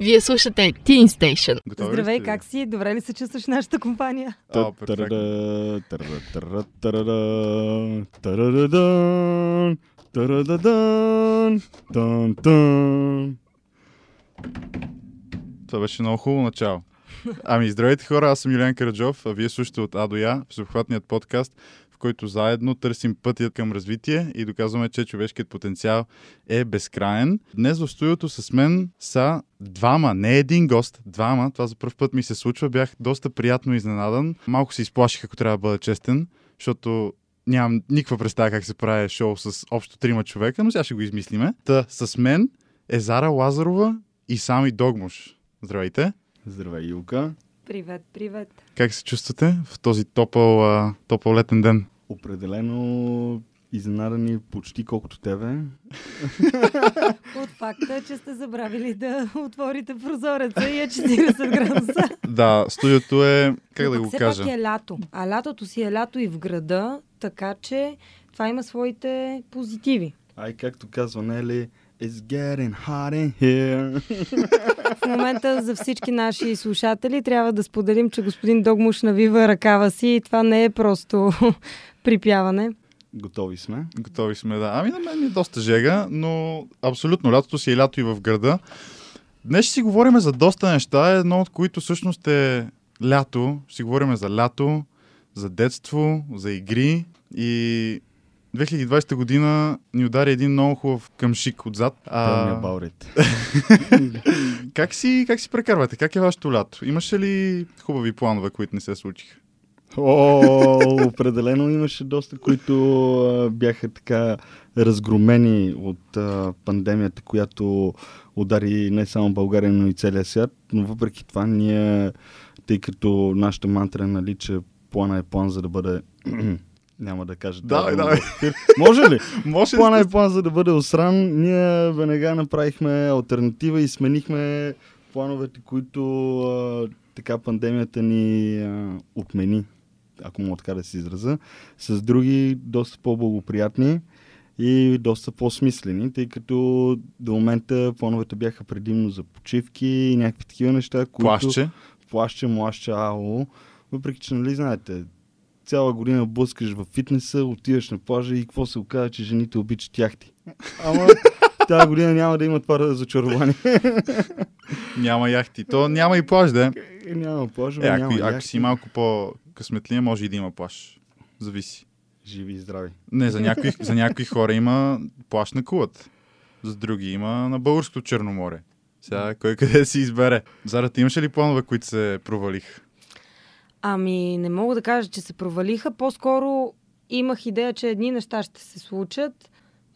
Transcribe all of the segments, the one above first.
Вие слушате Teen Station. Готови Здравей, сте? как си? Добре ли се чувстваш в нашата компания? О, перфектно. Това беше много хубаво начало. Ами, здравейте хора, аз съм Юлиан Караджов, а вие слушате от А до Я, всеобхватният подкаст, в който заедно търсим пътя към развитие и доказваме, че човешкият потенциал е безкраен. Днес в студиото с мен са двама, не един гост, двама. Това за първ път ми се случва. Бях доста приятно изненадан. Малко се изплаших, ако трябва да бъда честен, защото нямам никаква представа как се прави шоу с общо трима човека, но сега ще го измислиме. Та с мен е Зара Лазарова и Сами Догмуш. Здравейте! Здравей, Юлка. Привет, привет. Как се чувствате в този топъл, а, топъл летен ден? Определено изненадани почти колкото тебе. От факта, че сте забравили да отворите прозореца и е 40 градуса. Да, студиото е, как Но да го все кажа? пак е лято. А лятото си е лято и в града, така че това има своите позитиви. Ай, както казва Нели, It's getting hot in here. В момента за всички наши слушатели трябва да споделим, че господин Догмуш навива ръкава си и това не е просто припяване. Готови сме. Готови сме, да. Ами на мен е доста жега, но абсолютно, лятото си е лято и в града. Днес ще си говорим за доста неща, едно от които всъщност е лято. Ще си говорим за лято, за детство, за игри и 2020 година ни удари един много хубав къмшик отзад. It. Как си, как си прекарвате? Как е вашето лято? Имаше ли хубави планове, които не се случиха? О, определено имаше доста, които а, бяха така разгромени от а, пандемията, която удари не само България, но и целия свят. Но въпреки това ние, тъй като нашата мантра е, нали, че плана е план за да бъде... Няма да кажа. Давай, това давай. Може ли? Може Плана е план за да бъде осран. Ние веднага направихме альтернатива и сменихме плановете, които а, така пандемията ни а, отмени, ако мога така да се израза, с други доста по-благоприятни и доста по-смислени, тъй като до момента плановете бяха предимно за почивки и някакви такива неща, които... Плащче. Плаща, млаща, ало. Въпреки, че, нали, знаете, цяла година блъскаш в фитнеса, отиваш на плажа и какво се оказа, че жените обичат яхти. Ама тази година няма да има това разочарование. Няма яхти. То няма и плаж, да. Е, няма плажа, Е, ако, няма ако яхти. си малко по-късметлия, може и да има плаж. Зависи. Живи и здрави. Не, за някои, за някои хора има плаж на кулът. За други има на българското Черноморе. Сега кой къде да си избере. Зара, ти имаше ли планове, които се провалих? Ами, не мога да кажа, че се провалиха. По-скоро имах идея, че едни неща ще се случат.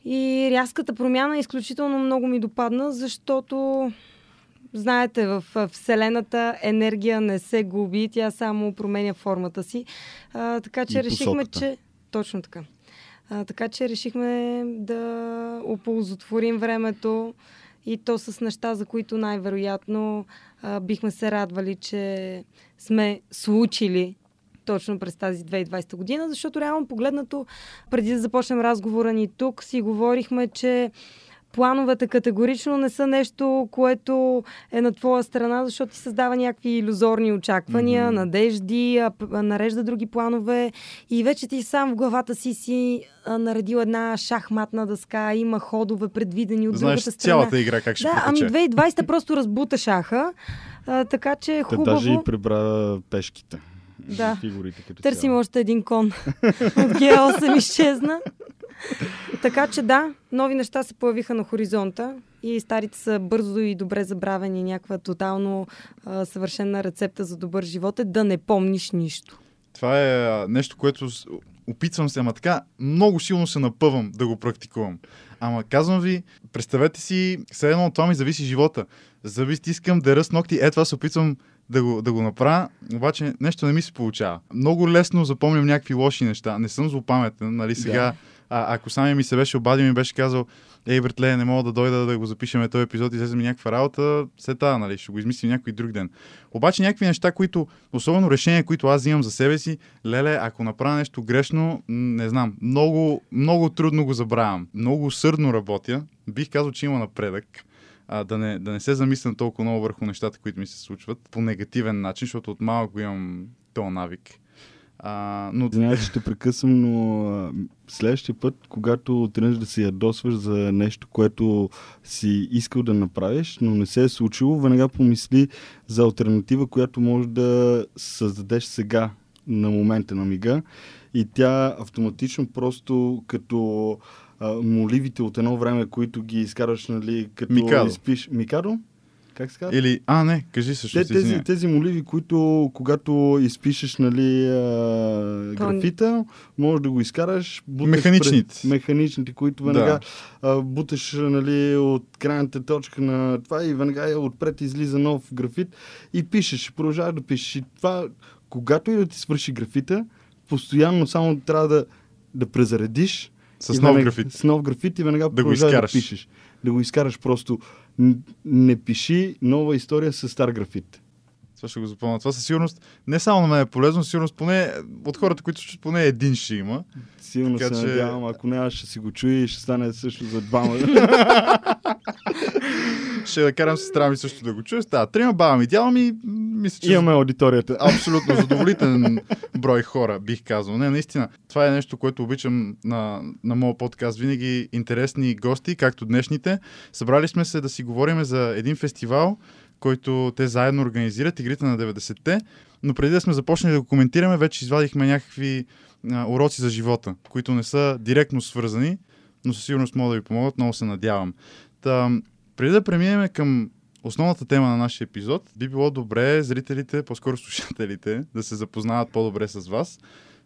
И рязката промяна изключително много ми допадна, защото, знаете, в Вселената енергия не се губи, тя само променя формата си. А, така че И решихме, посоката. че... Точно така. А, така че решихме да оползотворим времето и то с неща, за които най-вероятно а, бихме се радвали, че сме случили точно през тази 2020 година, защото реално погледнато, преди да започнем разговора ни тук, си говорихме, че плановете категорично не са нещо, което е на твоя страна, защото ти създава някакви иллюзорни очаквания, Мгм. надежди, нарежда други планове и вече ти сам в главата си си наредил една шахматна дъска, има ходове предвидени от Знаеш другата страна. цялата игра как ще Да, ами протече. 2020 просто разбута шаха, а, така че е хубаво. даже и прибра пешките. Да. Фигурите като Търсим цяло. още един кон. От Г8 изчезна. Така че да, нови неща се появиха на хоризонта и старите са бързо и добре забравени. Някаква тотално а, съвършена рецепта за добър живот е да не помниш нищо. Това е нещо, което опитвам се, ама така много силно се напъвам да го практикувам. Ама казвам ви, представете си, все едно от това ми зависи живота. Зависи, искам да ръст ногти, е това се опитвам да го, да го направя, обаче нещо не ми се получава. Много лесно запомням някакви лоши неща. Не съм злопаметен, нали сега. А, ако сами ми се беше обадил и беше казал, ей, братле, не мога да дойда да го запишеме този епизод и излезе ми някаква работа, се тая, нали, ще го измислим някой друг ден. Обаче някакви неща, които, особено решения, които аз взимам за себе си, леле, ако направя нещо грешно, не знам, много, много трудно го забравям. Много усърдно работя. Бих казал, че има напредък. а, да, не, да не се замислям толкова много върху нещата, които ми се случват по негативен начин, защото от малък го имам то навик. А, но Извинявай, че ще прекъсвам, но следващия път, когато тръгнеш да се ядосваш за нещо, което си искал да направиш, но не се е случило, веднага помисли за альтернатива, която може да създадеш сега, на момента на мига. И тя автоматично просто като а, моливите от едно време, които ги изкараш, нали, като Микадо. изпиш... Микадо? Как се казва? или... А, не, кажи също. Те, тези, тези моливи, които когато изпишеш нали, а, графита, можеш да го изкараш. Механичните. Пред, механичните, които Да. веднага а, буташ нали, от крайната точка на това и веднага отпред излиза нов графит и пишеш, и продължаваш да пишеш. И това, когато и да ти свърши графита, постоянно само трябва да, да презаредиш С нов веднага- графит. С нов графит и веднага го продължаваш изкараш. да пишеш. Да го изкараш просто. Не пиши нова история с стар графит. Това ще го запомня. Това със сигурност не само на мен е полезно, сигурност поне от хората, които слушат, поне един ще има. Силно Така се че- надявам, ако няма, ще си го чуе и ще стане също за двама. Ще да карам сестра ми също да го чуе. Става трима, баба ми, дядо ми, мисля, че Имаме аудиторията. абсолютно задоволителен брой хора, бих казал. Не, наистина, това е нещо, което обичам на, на моят подкаст. Винаги интересни гости, както днешните. Събрали сме се да си говорим за един фестивал, който те заедно организират, игрите на 90-те. Но преди да сме започнали да го коментираме, вече извадихме някакви а, уроци за живота, които не са директно свързани, но със сигурност могат да ви помогнат. Много се надявам. Та, преди да преминем към основната тема на нашия епизод, би било добре зрителите, по-скоро слушателите, да се запознават по-добре с вас.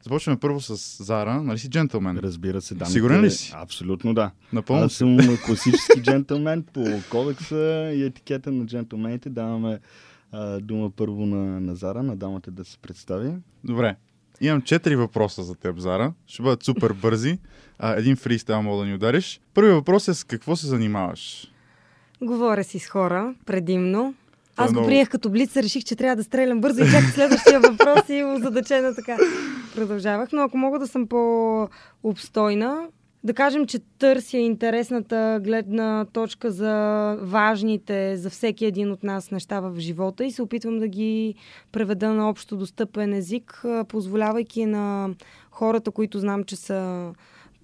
Започваме първо с Зара. Нали си джентълмен? Разбира се, да. Сигурен ли си? Абсолютно да. Напълно Аз съм класически джентълмен по кодекса и етикета на джентълмените. Даваме а, дума първо на, на Зара, на дамата да се представи. Добре. Имам четири въпроса за теб, Зара. Ще бъдат супер бързи. А, един фристайл мога да ни удариш. Първият въпрос е с какво се занимаваш? Говоря си с хора, предимно. Е Аз го приех като блиц, реших, че трябва да стрелям бързо и чаках следващия въпрос и озадачена така. Продължавах, но ако мога да съм по-обстойна, да кажем, че търся интересната гледна точка за важните за всеки един от нас неща в живота и се опитвам да ги преведа на общо достъпен език, позволявайки на хората, които знам, че са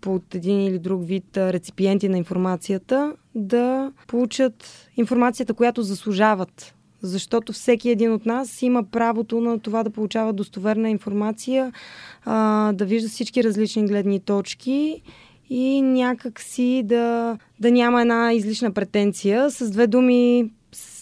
под един или друг вид реципиенти на информацията, да получат информацията, която заслужават. Защото всеки един от нас има правото на това да получава достоверна информация, да вижда всички различни гледни точки и някак си да, да няма една излишна претенция. С две думи,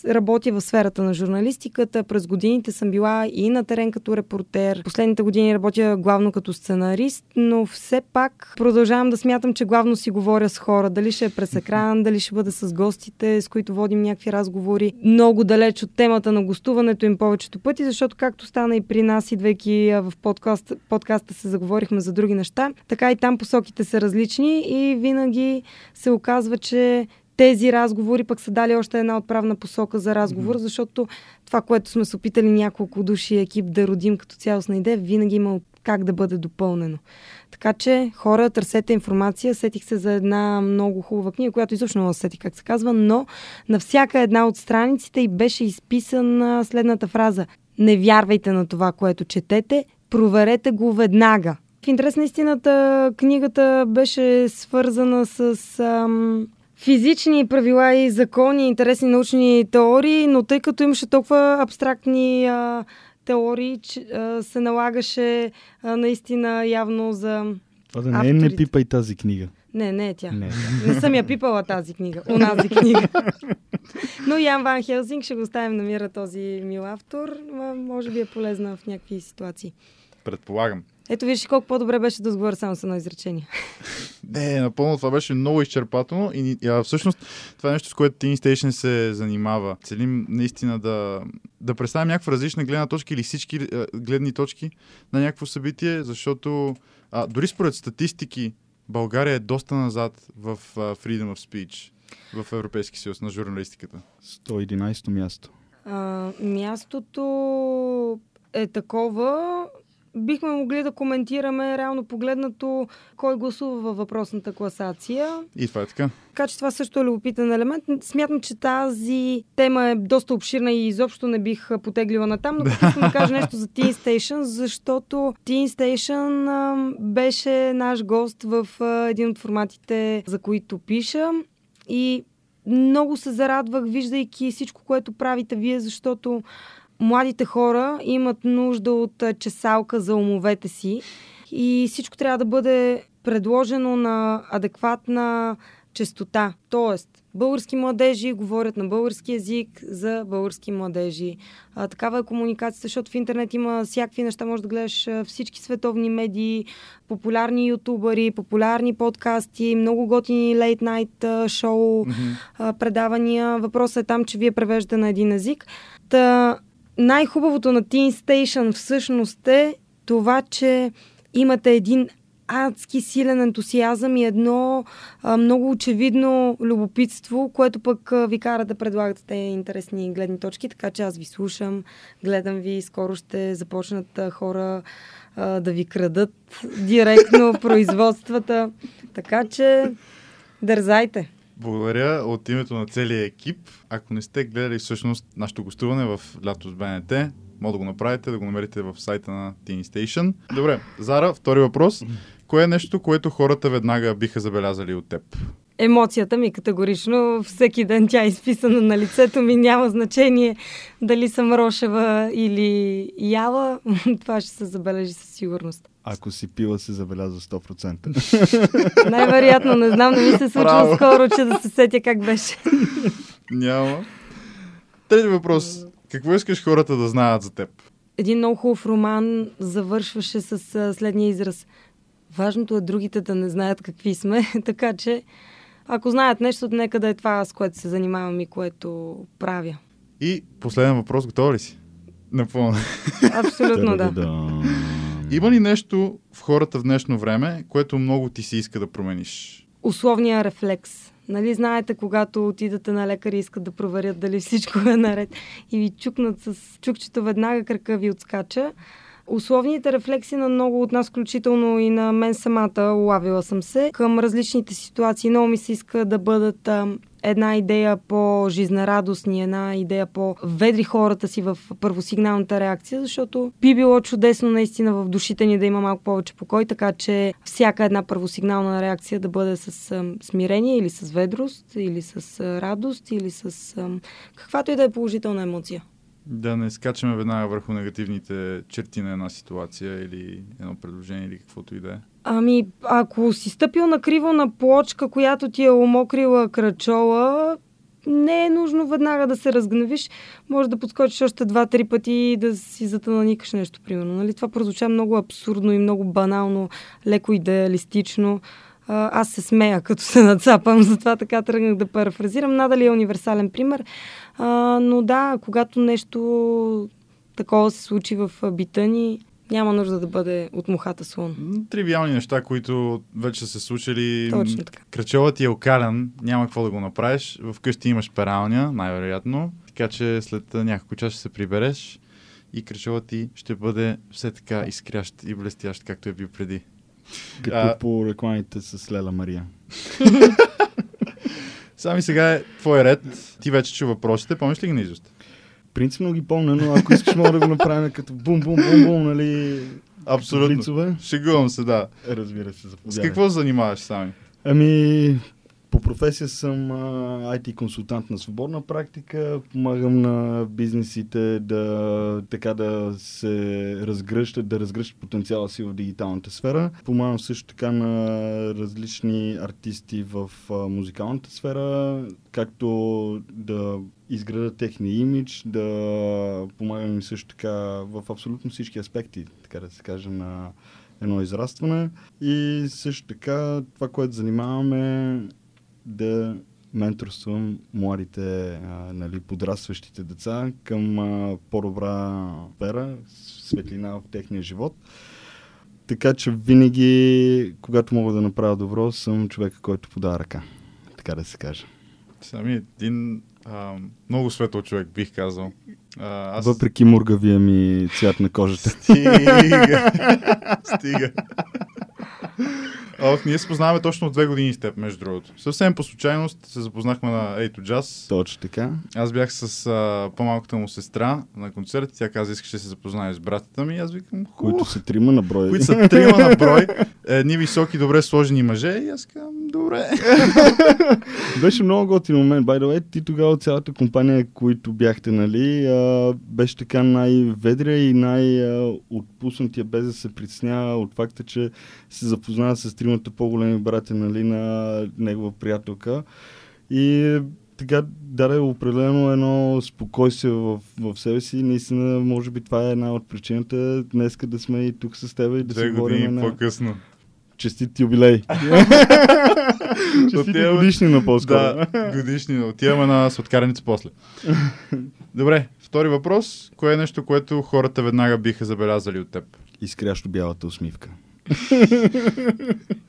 работя в сферата на журналистиката. През годините съм била и на терен като репортер. Последните години работя главно като сценарист, но все пак продължавам да смятам, че главно си говоря с хора. Дали ще е през екран, дали ще бъда с гостите, с които водим някакви разговори. Много далеч от темата на гостуването им повечето пъти, защото както стана и при нас, идвайки в подкаст, подкаста се заговорихме за други неща, така и там посоките са различни и винаги се оказва, че тези разговори пък са дали още една отправна посока за разговор, mm-hmm. защото това, което сме се опитали няколко души екип да родим като цялостна идея, винаги има как да бъде допълнено. Така че, хора, търсете информация. Сетих се за една много хубава книга, която изобщо не сетих как се казва, но на всяка една от страниците и беше изписана следната фраза. Не вярвайте на това, което четете, проверете го веднага. В интерес на истината, книгата беше свързана с ам, физични правила и закони, интересни научни теории, но тъй като имаше толкова абстрактни а, теории, че, а, се налагаше а, наистина явно за... Това да не е не пипай тази книга. Не, не е тя. Не. Не съм я пипала тази книга, онази книга. Но Ян Ван Хелзинг ще го оставим намира този мил автор. Може би е полезна в някакви ситуации. Предполагам. Ето виж колко по-добре беше да отговоря само с едно изречение. Не, напълно това беше много изчерпателно и а, всъщност това е нещо, с което Teen Station се занимава. Целим наистина да, да представим някаква различна гледна точка или всички а, гледни точки на някакво събитие, защото а, дори според статистики България е доста назад в а, Freedom of Speech в Европейски съюз на журналистиката. 111 място. А, мястото е такова, бихме могли да коментираме реално погледнато кой гласува във въпросната класация. И това е така. Така че това също е любопитен елемент. Смятам, че тази тема е доста обширна и изобщо не бих потеглила на там, но искам да кажа нещо за Teen Station, защото Teen Station а, беше наш гост в а, един от форматите, за които пиша. И много се зарадвах, виждайки всичко, което правите вие, защото младите хора имат нужда от чесалка за умовете си и всичко трябва да бъде предложено на адекватна честота. Тоест, български младежи говорят на български язик за български младежи. А, такава е комуникацията, защото в интернет има всякакви неща. Може да гледаш всички световни медии, популярни ютубъри, популярни подкасти, много готини а, шоу, а, предавания. Въпросът е там, че вие превеждате на един език. Та, най-хубавото на Teen Station всъщност е това, че имате един адски силен ентусиазъм и едно а, много очевидно любопитство, което пък а, ви кара да предлагате те интересни гледни точки, така че аз ви слушам, гледам ви, скоро ще започнат а, хора а, да ви крадат директно производствата, така че дързайте. Благодаря от името на целия екип. Ако не сте гледали всъщност нашето гостуване в лято с БНТ, може да го направите, да го намерите в сайта на Teen Station. Добре, Зара, втори въпрос. Кое е нещо, което хората веднага биха забелязали от теб? Емоцията ми категорично. Всеки ден тя е изписана на лицето ми. Няма значение дали съм рошева или яла. Това ще се забележи със сигурност. Ако си пила, се забелязва 100%. Най-вероятно, не знам, не ми се случва Браво. скоро, че да се сетя как беше. Няма. Трети въпрос. Какво искаш хората да знаят за теб? Един много хубав роман завършваше с следния израз. Важното е другите да не знаят какви сме, така че ако знаят нещо, нека да е това, с което се занимавам и което правя. И последен въпрос. Готова ли си? Напълно. Абсолютно да. Има ли нещо в хората в днешно време, което много ти се иска да промениш? условния рефлекс. Нали знаете, когато отидете на лекар и искат да проверят дали всичко е наред и ви чукнат с чукчето, веднага крака ви отскача. Условните рефлекси на много от нас, включително и на мен самата, улавила съм се към различните ситуации. Много ми се иска да бъдат една идея по-жизнерадостни, една идея по-ведри хората си в първосигналната реакция, защото би било чудесно наистина в душите ни да има малко повече покой, така че всяка една първосигнална реакция да бъде с а, смирение или с ведрост, или с а, радост, или с а, каквато и да е положителна емоция. Да не скачаме веднага върху негативните черти на една ситуация или едно предложение или каквото и да е. Ами, ако си стъпил на криво на плочка, която ти е умокрила кръчола, не е нужно веднага да се разгневиш. Може да подскочиш още два-три пъти и да си затънаникаш нещо, примерно. Нали? Това прозвуча много абсурдно и много банално, леко идеалистично. Аз се смея, като се нацапам, затова така тръгнах да парафразирам. Надали е универсален пример. А, но да, когато нещо такова се случи в бита ни, няма нужда да бъде от мухата слон. Тривиални неща, които вече са се случили. Точно така. Кръчовът ти е окален, няма какво да го направиш. Вкъщи имаш пералня, най-вероятно. Така че след няколко часа ще се прибереш и кръчовът ти ще бъде все така изкрящ и блестящ, както е бил преди. Като А- по рекламите с Лела Мария. Сами сега е твой ред. Ти вече чу въпросите. Помниш ли ги наизуст? Принципно ги помня, но ако искаш мога да го направим като бум-бум-бум-бум, нали? Абсолютно. Шегувам се, да. Разбира се, С заповядай. какво се занимаваш сами? Ами, по професия съм а, IT консултант на свободна практика. Помагам на бизнесите да така да се разгръщат, да разгръщат потенциала си в дигиталната сфера. Помагам също така на различни артисти в а, музикалната сфера, както да изградат техния имидж, да помагам им също така в абсолютно всички аспекти, така да се каже, на едно израстване. И също така това, което занимаваме да менторствам младите, а, нали, подрастващите деца към а, по-добра сфера, светлина в техния живот. Така че винаги, когато мога да направя добро, съм човека, който подава ръка. Така да се каже. Сами един а, много светъл човек, бих казал. А, аз... Въпреки мургавия ми цвят на кожата. Стига. Стига. Ох, ние се познаваме точно от две години с теб, между другото. Съвсем по случайност се запознахме на Ей to Jazz. Точно така. Аз бях с а, по-малката му сестра на концерт. Тя каза, искаше да се запознае с братята ми. Аз викам, Които хубаво. са трима на брой. Които са трима на брой. Едни високи, добре сложени мъже. И аз казвам, добре. Беше много готин момент. By the way, ти тогава от цялата компания, които бяхте, нали, а, беше така най-ведрия и най-отпуснатия, без да се притеснява от факта, че се запознава с тримата по-големи братя, нали, на негова приятелка. И така даде определено едно спокойствие в, в себе си. Наистина, може би това е една от причината днеска да сме и тук с теб и да си говорим години на по-късно. честит юбилей. Честити Отиваме- годишнина по-скоро. Да, годишни. Отиваме на сладкарница после. Добре, втори въпрос. Кое е нещо, което хората веднага биха забелязали от теб? изкрящо бялата усмивка.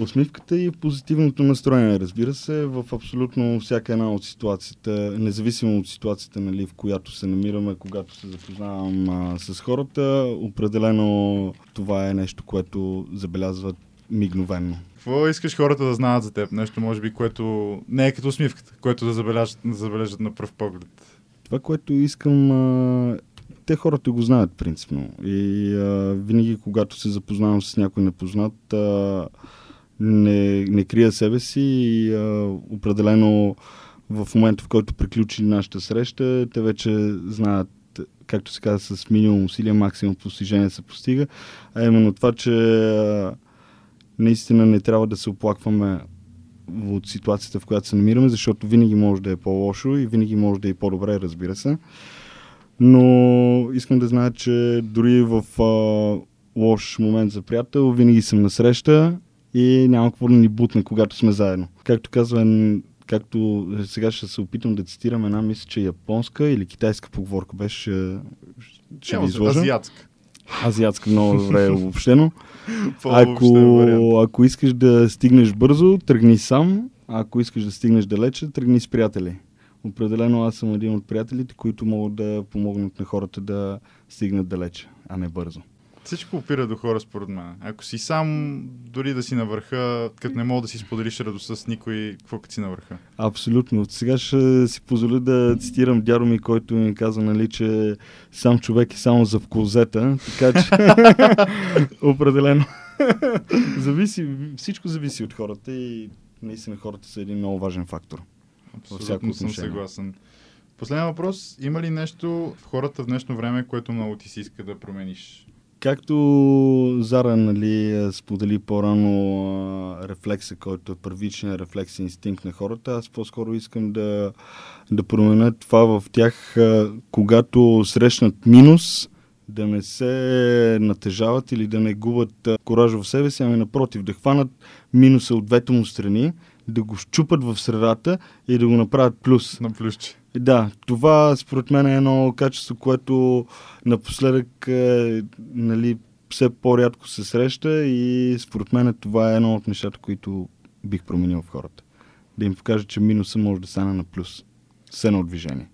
Усмивката и позитивното настроение, разбира се, в абсолютно всяка една от ситуацията, независимо от ситуацията, нали, в която се намираме, когато се запознавам а, с хората, определено това е нещо, което забелязват мигновенно. Какво искаш хората да знаят за теб? Нещо, може би, което не е като усмивката, което да забележат, да забележат на пръв поглед. Това, което искам, а, те хората го знаят принципно. И а, винаги, когато се запознавам с някой непознат, а, не, не крия себе си и а, определено в момента, в който приключи нашата среща, те вече знаят както се казва, с минимум усилия, максимум постижение се постига, а именно това, че наистина не трябва да се оплакваме от ситуацията, в която се намираме, защото винаги може да е по-лошо и винаги може да е по-добре, разбира се. Но искам да знаят, че дори в а, лош момент за приятел, винаги съм насреща и няма какво да ни бутне, когато сме заедно. Както казва, както сега ще се опитам да цитирам една, мисля, че японска или китайска поговорка беше, ще- ще ви изложа. Азиатска. Азиатска много добре е обобщено. Ако, ако искаш да стигнеш бързо, тръгни сам. Ако искаш да стигнеш далече, тръгни с приятели. Определено аз съм един от приятелите, които могат да помогнат на хората да стигнат далече, а не бързо. Всичко опира до хора, според мен. Ако си сам, дори да си на върха, като не мога да си споделиш радостта с никой, какво като си на върха? Абсолютно. Сега ще си позволя да цитирам дядо ми, който ми каза, нали, че сам човек е само за в козета, така че определено зависи, всичко зависи от хората и наистина хората са един много важен фактор. Абсолютно съм съгласен. Последен въпрос. Има ли нещо в хората в днешно време, което много ти си иска да промениш? Както Зара нали, е, сподели по-рано рефлекса, който е първичният рефлекс и инстинкт на хората, аз по-скоро искам да, да променя това в тях, когато срещнат минус, да не се натежават или да не губят а, кораж в себе си, ами напротив, да хванат минуса от двете му страни, да го щупат в средата и да го направят плюс. На плюсче. Да, това според мен е едно качество, което напоследък е, нали, все по-рядко се среща и според мен това е едно от нещата, които бих променил в хората. Да им покажа, че минуса може да стане на плюс. С едно движение.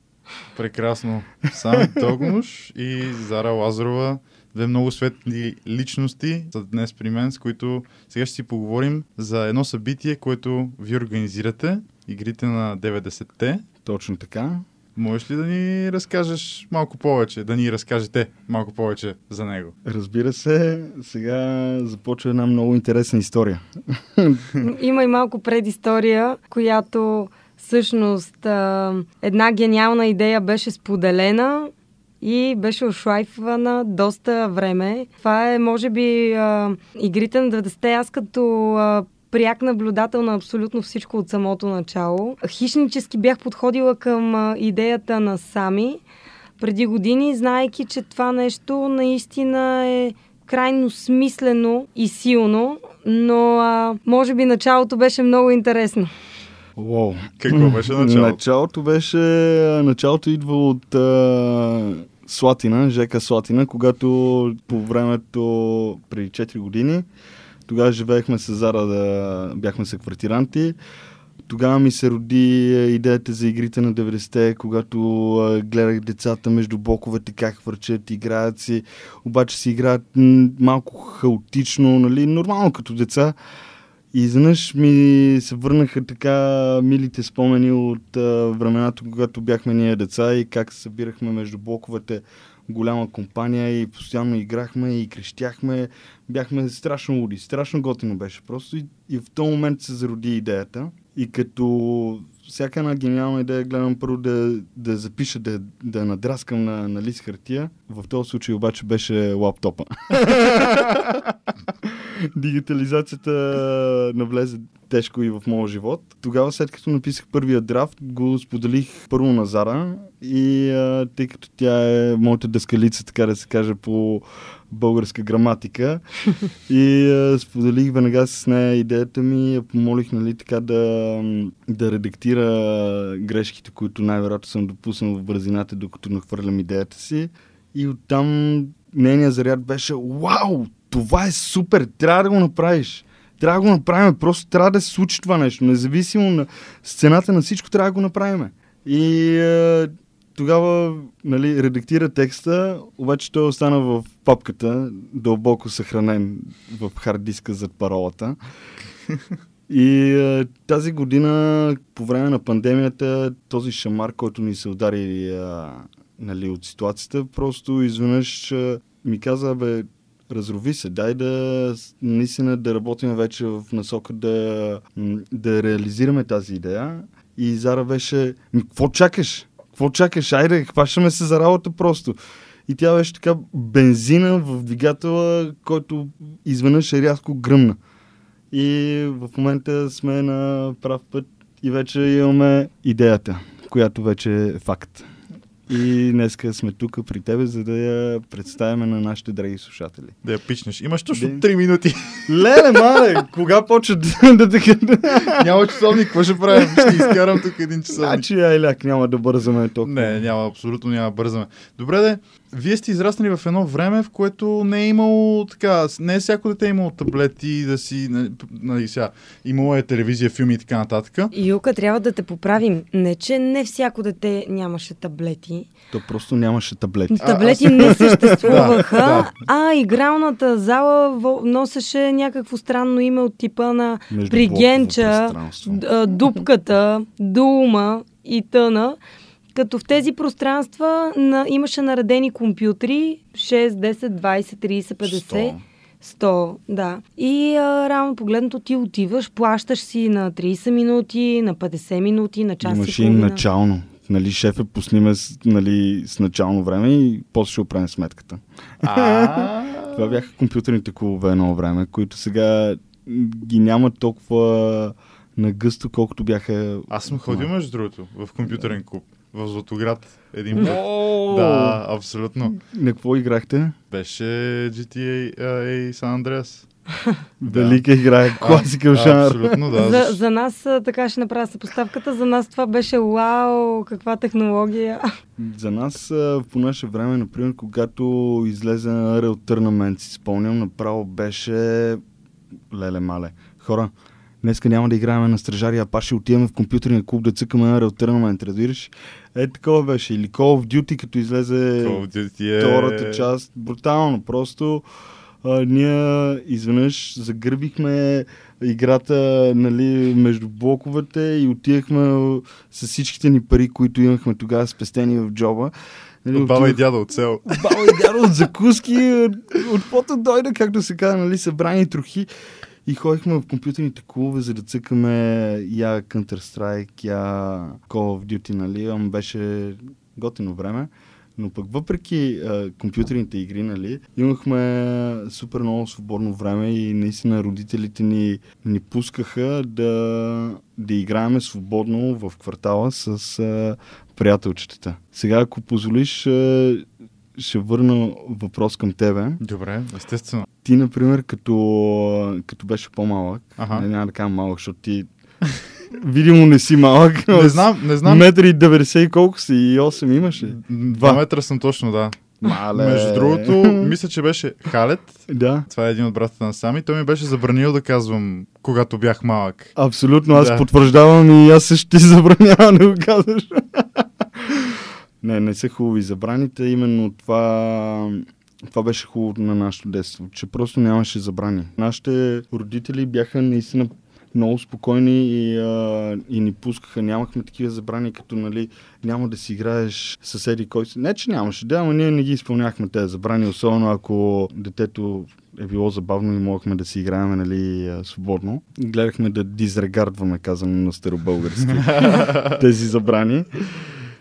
Прекрасно. Сами Тогнуш и Зара Лазарова, две много светли личности са днес при мен, с които сега ще си поговорим за едно събитие, което ви организирате, игрите на 90-те. Точно така. Можеш ли да ни разкажеш малко повече, да ни разкажете малко повече за него? Разбира се, сега започва една много интересна история. Има и малко предистория, която всъщност една гениална идея беше споделена и беше ошлайфвана доста време. Това е, може би, а, игрите на 90-те. Аз като а, пряк наблюдател на абсолютно всичко от самото начало. Хищнически бях подходила към а, идеята на сами преди години, знаеки, че това нещо наистина е крайно смислено и силно, но а, може би началото беше много интересно. Уау. Какво беше началото? Началото беше... Началото идва от а, Слатина, Жека Слатина, когато по времето преди 4 години тогава живеехме с Зара, да бяхме са квартиранти. Тогава ми се роди е, идеята за игрите на 90-те, когато е, гледах децата между боковете, как върчат, играят си, обаче си играят малко хаотично, нали, нормално като деца. И изведнъж ми се върнаха така милите спомени от а, времената, когато бяхме ние деца и как се събирахме между блоковете голяма компания и постоянно играхме и крещяхме. Бяхме страшно луди, страшно готино беше просто и, и в този момент се зароди идеята. И като всяка една гениална идея гледам първо да, да запиша, да, да надраскам на, на лист хартия. В този случай обаче беше лаптопа. Дигитализацията навлезе тежко и в моя живот. Тогава, след като написах първия драфт, го споделих първо на Зара и а, тъй като тя е моята дъскалица, така да се каже, по българска граматика и а, споделих веднага с нея идеята ми, я помолих нали, така да, да редактира грешките, които най-вероятно съм допуснал в бързината, докато нахвърлям идеята си. И оттам нейният заряд беше Вау! Това е супер! Трябва да го направиш! Трябва да го направим, просто трябва да се случи това нещо. Независимо на сцената на всичко, трябва да го направим. И е, тогава нали, редактира текста, обаче той остана в папката, дълбоко съхранен в хард диска зад паролата. И е, тази година, по време на пандемията, този шамар, който ни се удари е, нали, от ситуацията, просто изведнъж е, ми каза, бе, разрови се, дай да наистина да работим вече в насока да, да реализираме тази идея. И Зара беше, какво чакаш? Какво чакаш? Айде, хващаме се за работа просто. И тя беше така бензина в двигателя, който изведнъж е рязко гръмна. И в момента сме на прав път и вече имаме идеята, която вече е факт. И днеска сме тук при тебе, за да я представяме на нашите драги слушатели. Да я пичнеш. Имаш точно Да. 3 минути. Леле, мале, кога почва да, да, да, няма часовник. Какво ще правим? Ще изкарам тук един часовник. Значи, айляк, няма да бързаме толкова. Не, няма, абсолютно няма бързаме. Добре, де, вие сте израснали в едно време, в което не е имало така, не е всяко дете е имало таблети, да си, нали, сега, имало е телевизия, филми и така нататък. Юка, трябва да те поправим. Не, че не всяко дете нямаше таблети. То просто нямаше таблети. Таблети не съществуваха, Да, да. а игралната зала носеше някакво странно име от типа на Между Пригенча, а, дупката, дума и тъна. Като в тези пространства на, имаше наредени компютри 6, 10, 20, 30, 50. 100, да. И а, реално погледнато ти отиваш, плащаш си на 30 минути, на 50 минути, на час Имаше и начално. Нали, шефе, пусни ме с, нали, с начално време и после ще оправим сметката. Това бяха компютърните клубове едно време, които сега ги няма толкова нагъсто, колкото бяха... Аз съм ходил, между другото, в компютърен клуб. В Златоград. Един път. Да, абсолютно. На какво играхте? Беше GTA и San Andreas. Велика игра, класика в жанр. Абсолютно, да. За, за нас, така ще направя съпоставката, за нас това беше вау, каква технология. За нас по наше време, например, когато излезе на Unreal Tournament, си спомням, направо беше леле-мале. Хора, днеска няма да играем на стражари, а па ще отиваме в компютърния клуб да цъкаме Unreal Tournament, разбираш? Е, такова беше. Или Call of Duty, като излезе Call of Duty е... втората част. Брутално. Просто а, ние изведнъж загърбихме играта нали, между блоковете и отивахме с всичките ни пари, които имахме тогава спестени в джоба. Нали, От баба и дядо от село. Баба и дядо от закуски, от, от каквото дойде, както се казва, нали, събрани трохи. И ходихме в компютърните клубове, за да цъкаме я Counter-Strike, я Call of Duty, нали, ама беше готино време. Но пък въпреки а, компютърните игри, нали, имахме супер много свободно време и наистина родителите ни ни пускаха да, да играеме свободно в квартала с а, приятелчетата. Сега, ако позволиш, а, ще върна въпрос към тебе. Добре, естествено. Ти, например, като, като беше по-малък, Аха. не, няма да кажа малък, защото ти видимо не си малък. Не знам, не знам. Метри и 90 и колко си? И 8 имаше? 2 метра съм точно, да. Мале. Между другото, мисля, че беше Халет. Да. Това е един от братята на Сами. Той ми беше забранил да казвам, когато бях малък. Абсолютно, аз Да. потвърждавам и аз също ти забранявам да го казваш. Не, не са хубави забраните, именно това, това беше хубаво на нашето детство, че просто нямаше забрани. Нашите родители бяха наистина много спокойни и, а, и ни пускаха. Нямахме такива забрани, като нали, няма да си играеш съседи, кой си. Не, че нямаше, да, но ние не ги изпълняхме тези забрани, особено ако детето е било забавно и могахме да си играем нали, свободно. Гледахме да дизрегардваме, казано на старобългарски, тези забрани.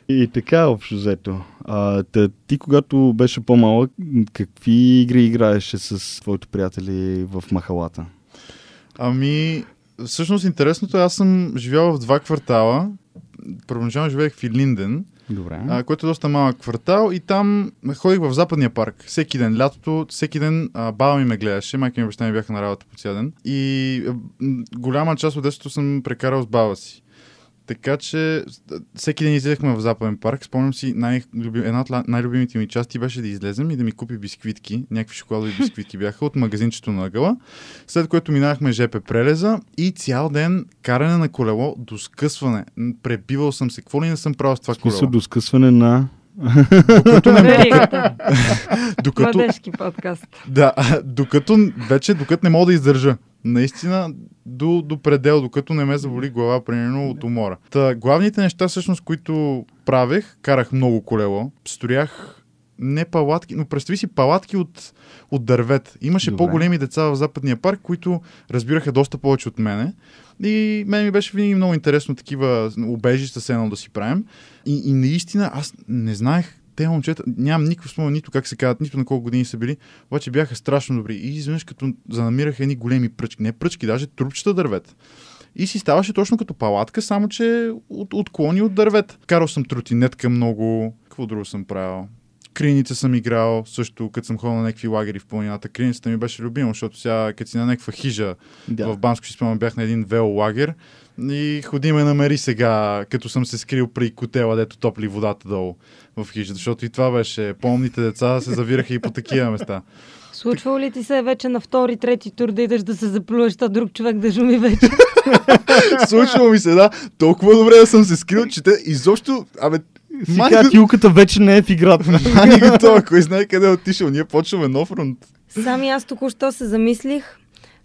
И така, общо взето. А, та, ти, когато беше по-малък, какви игри играеше с твоите приятели в махалата? Ами, всъщност интересното е, аз съм живял в два квартала. Първоначално живеех в Илинден, Добре. а, който е доста малък квартал и там ходих в западния парк. Всеки ден, лятото, всеки ден а, баба ми ме гледаше, майка ми и баща ми бяха на работа по цял ден. И а, голяма част от детството съм прекарал с баба си. Така че всеки ден излезахме в Западен парк. Спомням си, най- една от най-любимите ми части беше да излезем и да ми купи бисквитки. Някакви шоколадови бисквитки бяха от магазинчето на ъгъла. След което минахме ЖП прелеза и цял ден каране на колело до скъсване. Пребивал съм се. Какво ли не съм правил с това Смисъл колело? до скъсване на... Докато не, докато, Младежки подкаст. да, докато вече, докато не мога да издържа. Наистина до, до предел, докато не ме заболи глава, примерно от умора. Та, главните неща, всъщност, които правех, карах много колело, строях не палатки, но представи си палатки от, от дървет. Имаше Добре. по-големи деца в Западния парк, които разбираха доста повече от мене. И мен ми беше винаги много интересно такива убежища се едно да си правим. И, и наистина аз не знаех те момчета, нямам никакво спомен нито как се казват, нито на колко години са били, обаче бяха страшно добри. И изведнъж като занамираха едни големи пръчки, не пръчки, даже трупчета дървета. И си ставаше точно като палатка, само че от, отклони от дървета. Карал съм тротинетка много. Какво друго съм правил? Криница съм играл, също като съм ходил на някакви лагери в планината. Криницата ми беше любима, защото сега като си на някаква хижа Да. в Банско, си спомням, бях на един велолагер и ходи ме намери сега, като съм се скрил при котела, дето топли водата долу в хижата, защото и това беше. Помните деца се завираха и по такива места. Случвало ли ти се вече на втори, трети тур да идеш да се заплюеш, а друг човек да жуми вече? Случвало ми се, да, толкова добре да съм се скрил, че те изобщо, абе, Казах, го, юката вече не е в играта. мани го това, кой знае къде е отишъл, ние почваме нов фронт. Сами аз току-що се замислих.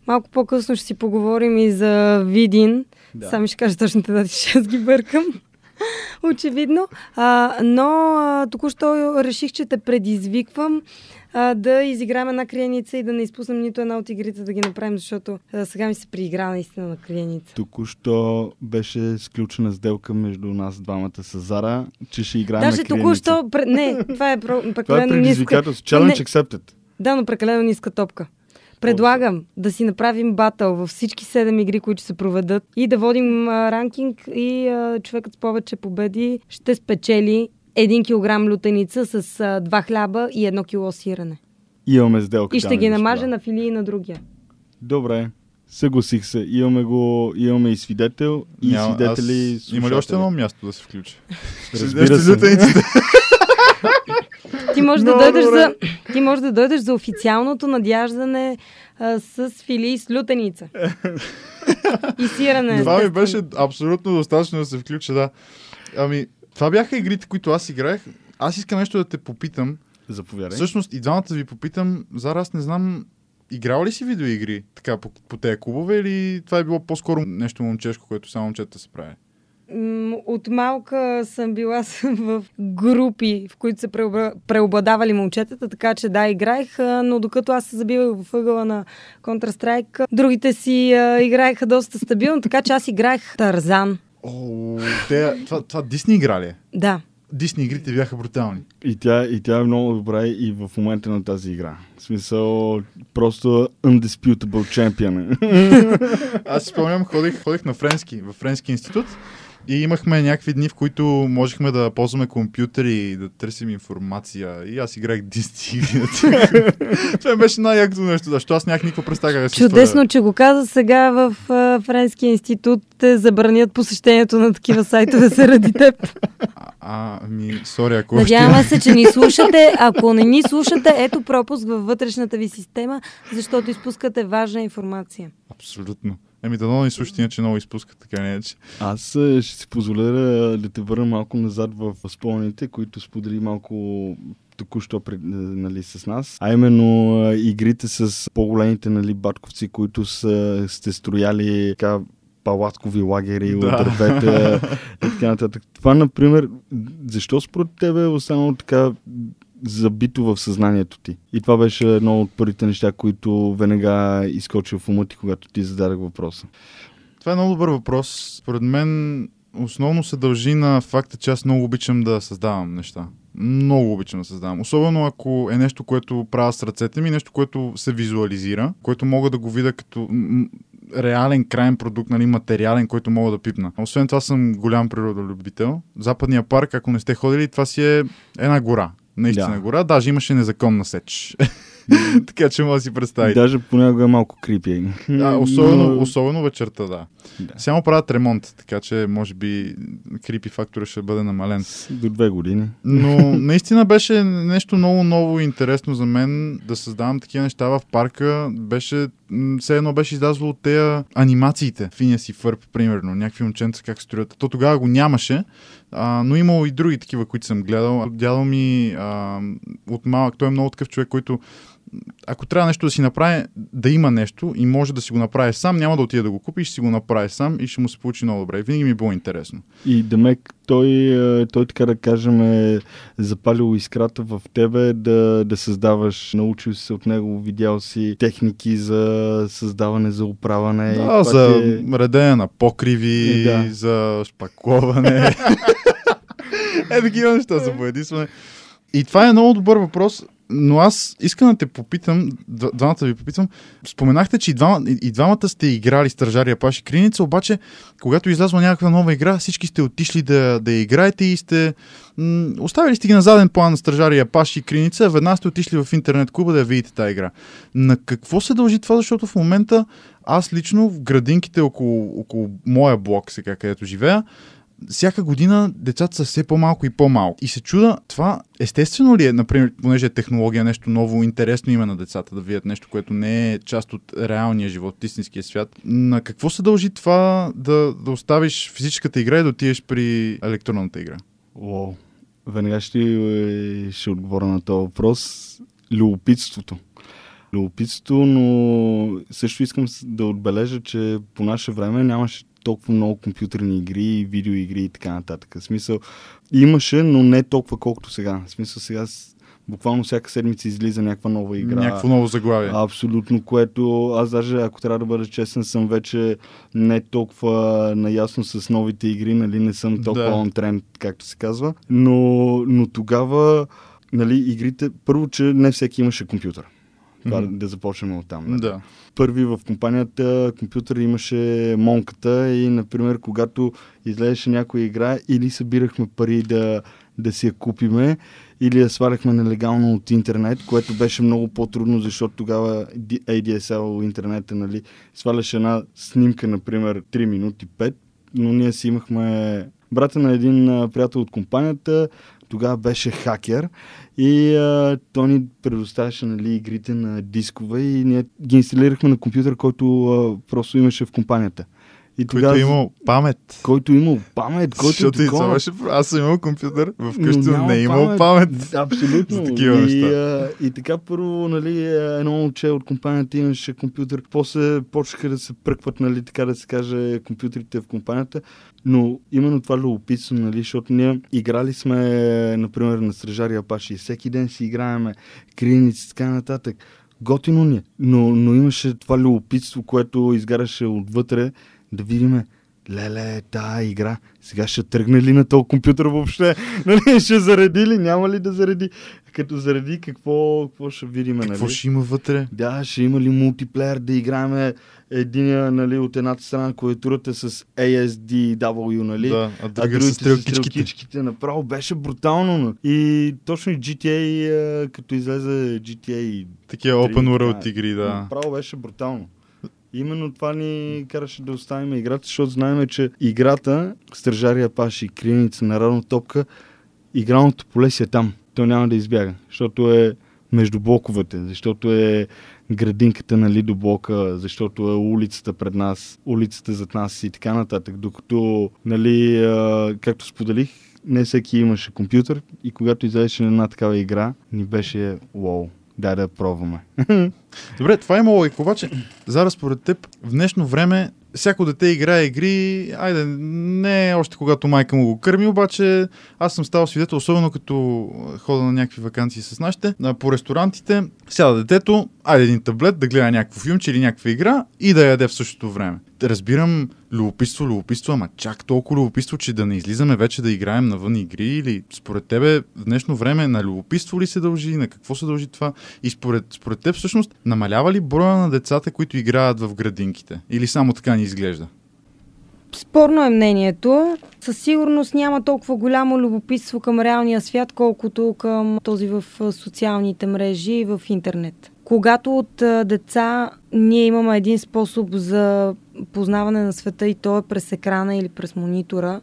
Малко по-късно ще си поговорим и за Видин. Да. Сами ще кажа точните дати, ще аз ги бъркам. Очевидно. А, но а, току-що реших, че те предизвиквам а, да изиграем една криеница и да не изпуснем нито една от игрите да ги направим, защото а, сега ми се приигра наистина на криеница. Току-що беше сключена сделка между нас двамата с Зара, че ще играем Даже на току-що... Не, това е е прекалено ниска... предизвикателство. Challenge accepted. Да, но прекалено ниска топка. Предлагам да си направим батъл във всички 7 игри, които се проведат и да водим а, ранкинг и а, човекът с повече победи ще спечели 1 кг лютеница с а, 2 хляба и 1 кило сирене. Имаме сделка. И ще ги намаже на фили и на другия. Добре. Съгласих се. Имаме го, имаме и свидетел, и Няма, свидетели. аз... Има ли още едно място да се включи? Разбира се. лютениците. Ти можеш, да дойдеш добре. за, ти можеш да дойдеш за официалното надяждане а, с фили и с лютеница. и сирене. Това ми беше абсолютно достатъчно да се включа, да. Ами, това бяха игрите, които аз играех. Аз искам нещо да те попитам. Заповядай. Всъщност и двамата ви попитам, Зара, аз не знам, играл ли си видеоигри така по, по тези клубове или това е било по-скоро нещо момчешко, което само момчета се прави? От малка съм била в групи, в които се преобра- преобладавали момчетата, така че да, играех, но докато аз се забивах в ъгъла на Counter-Strike, другите си играеха доста стабилно, така че аз играех Тарзан. О, те, това, това Дисни игра ли е? Да. Дисни игрите бяха брутални. И тя, и тя е много добра и в момента на тази игра. В смисъл, просто undisputable champion. е. Аз си спомням, ходих, ходих на френски, в френски институт И имахме някакви дни, в които можехме да ползваме компютъри и да търсим информация. И аз играх Дисти. Това беше най-якото нещо, защото аз нямах никаква представа как Чудесно, че го каза сега в Френския институт те забранят посещението на такива сайтове заради теб. А, ми, сори, ако Надяваме се, че ни слушате. Ако не ни слушате, ето пропуск във вътрешната ви система, защото изпускате важна информация. Абсолютно. Еми, дано ни слушате, иначе много изпускат, така не е, че. Аз е, ще си позволя да, да те върна малко назад в спомените, които сподели малко току-що пред, нали, с нас. А именно а, игрите с по-големите нали, батковци, които са, сте строяли така палаткови лагери Да. от дървета и така нататък. Това, например, защо според тебе е останало така забито в съзнанието ти? И това беше едно от първите неща, които веднага изкочи в ума ти, когато ти зададах въпроса. Това е много добър въпрос. Според мен основно се дължи на факта, че аз много обичам да създавам неща. Много обичам да създавам. Особено ако е нещо, което правя с ръцете ми, нещо, което се визуализира, което мога да го видя като реален крайен продукт, нали, материален, който мога да пипна. Освен това съм голям природолюбител. Западния парк, ако не сте ходили, това си е една гора. Наистина Да. гора. Даже имаше незаконна сеч. така че може да си представите. Даже понякога е малко крипи. А, особено, Но- особено вечерта, да. Да. Само правят ремонт, така че може би крипи фактора ще бъде намален. До две години. Но наистина беше нещо много ново и интересно за мен да създавам такива неща в парка. Беше, все едно беше излязло от тея анимациите. Финия си фърп, примерно, някакви момченца как строят. То тогава го нямаше, а, но имало и други такива, които съм гледал. Дядо ми а, от малък, той е много такъв човек, който ако трябва нещо да си направи, да има нещо и може да си го направи сам, няма да отиде да го купи, ще си го направи сам и ще му се получи много добре. Винаги ми е било интересно. И Демек, той, е, той така да кажем е запалил искрата в тебе да, да създаваш, научил си от него, видял си техники за създаване, за управане. Да, за е- редене на покриви, Да. за шпакловане. е, такива неща за боядисване. И това е много добър въпрос, но аз искам да те попитам, двамата ви попитам. Споменахте, че и, двама, и, двамата сте играли Стражария Паш и Криница, обаче, когато излязла някаква нова игра, всички сте отишли да, да играете и сте м- оставили сте ги на заден план на Стражария Паш и Криница, веднага сте отишли в интернет клуба да видите тази игра. На какво се дължи това, защото в момента аз лично в градинките около, около моя блок, сега където живея, всяка година децата са все по-малко и по-малко. И се чуда, това естествено ли е, например, понеже е технология, нещо ново, интересно има на децата да видят нещо, което не е част от реалния живот, от истинския свят. На какво се дължи това да, да оставиш физическата игра и да отидеш при електронната игра? Уау. Веднага ще, ще отговоря на този въпрос. Любопитството. Любопитството, но също искам да отбележа, че по наше време нямаше толкова много компютърни игри, видеоигри и така нататък. В смисъл, имаше, но не толкова колкото сега. В смисъл, сега буквално всяка седмица излиза някаква нова игра. Някакво ново заглавие. Абсолютно, което аз даже, ако трябва да бъда честен, съм вече не толкова наясно с новите игри, нали, не съм толкова Да. тренд, както се казва, но, но тогава, нали, игрите, първо, че не всеки имаше компютър. Това Мгм. да започнем от там. Нали? Да. Първи в компанията компютър имаше монката и, например, когато излезеше някоя игра, или събирахме пари да, да си я купиме, или я сваляхме нелегално от интернет, което беше много по-трудно, защото тогава ADSL интернета, нали, сваляше една снимка, например, 3 минути 5, но ние си имахме брата на един приятел от компанията, тогава беше хакер и а, той ни предоставяше нали, игрите на дискове и ние ги инсталирахме на компютър, който а, просто имаше в компанията. И Който е имал памет. който е имал памет, който е Защото и това такова. беше... Аз съм имал компютър вкъщи, но не е имал памет. Абсолютно. За такива и, неща. а, и така първо, нали, едно момче от компанията имаше компютър. После почнаха да се пръкват, нали, така да се каже, компютрите в компанията. Но именно това любопитство, нали, защото ние играли сме, например, на Стражари Апаши. Всеки ден си играеме криеници и така нататък. Готино ни е. Но, но имаше това любопитство, което изгаряше отвътре, да видиме леле, тая игра, сега ще тръгне ли на този компютър въобще? Нали, ще зареди ли, няма ли да зареди? като заради какво, какво ще видим, Какво нали? ще има вътре? Да, ще има ли мултиплеер да играем единия, нали, от едната страна клавиатурата с ASDW, нали? Да, а а друга другите с стрелкичките. Направо беше брутално. но. И точно и GTA, а, като излезе GTA, Такива open world е. игри, да. направо беше брутално. Именно това ни караше да оставим играта, защото знаем, че играта, стържария паш и криеница на равна топка, игралното поле си е там. То няма да избяга, защото е между блоковете, защото е градинката на лидоблока, защото е улицата пред нас, улицата зад нас и така нататък. Докато, нали, както споделих, не всеки имаше компютър и когато излезеше на една такава игра, ни беше вау, да я пробваме. Добре, това има логика, обаче, Зара, според теб, в днешно време всяко дете играе игри, айде, не още когато майка му го кърми, обаче аз съм ставал свидетел, особено като хода на някакви вакансии с нашите, по ресторантите, сяда детето, айде един таблет да гледа някакво филмче или някаква игра и да яде в същото време. Разбирам любопитство, любопитство, ама чак толкова любопитство, че да не излизаме вече да играем навън игри или според тебе в днешно време на любопитство ли се дължи, на какво се дължи това и според, според теб всъщност намалява ли броя на децата, които играят в градинките или само така ни изглежда? Спорно е мнението. Със сигурност няма толкова голямо любопитство към реалния свят, колкото към този в социалните мрежи и в интернет. Когато от деца ние имаме един способ за познаване на света и то е през екрана или през монитора,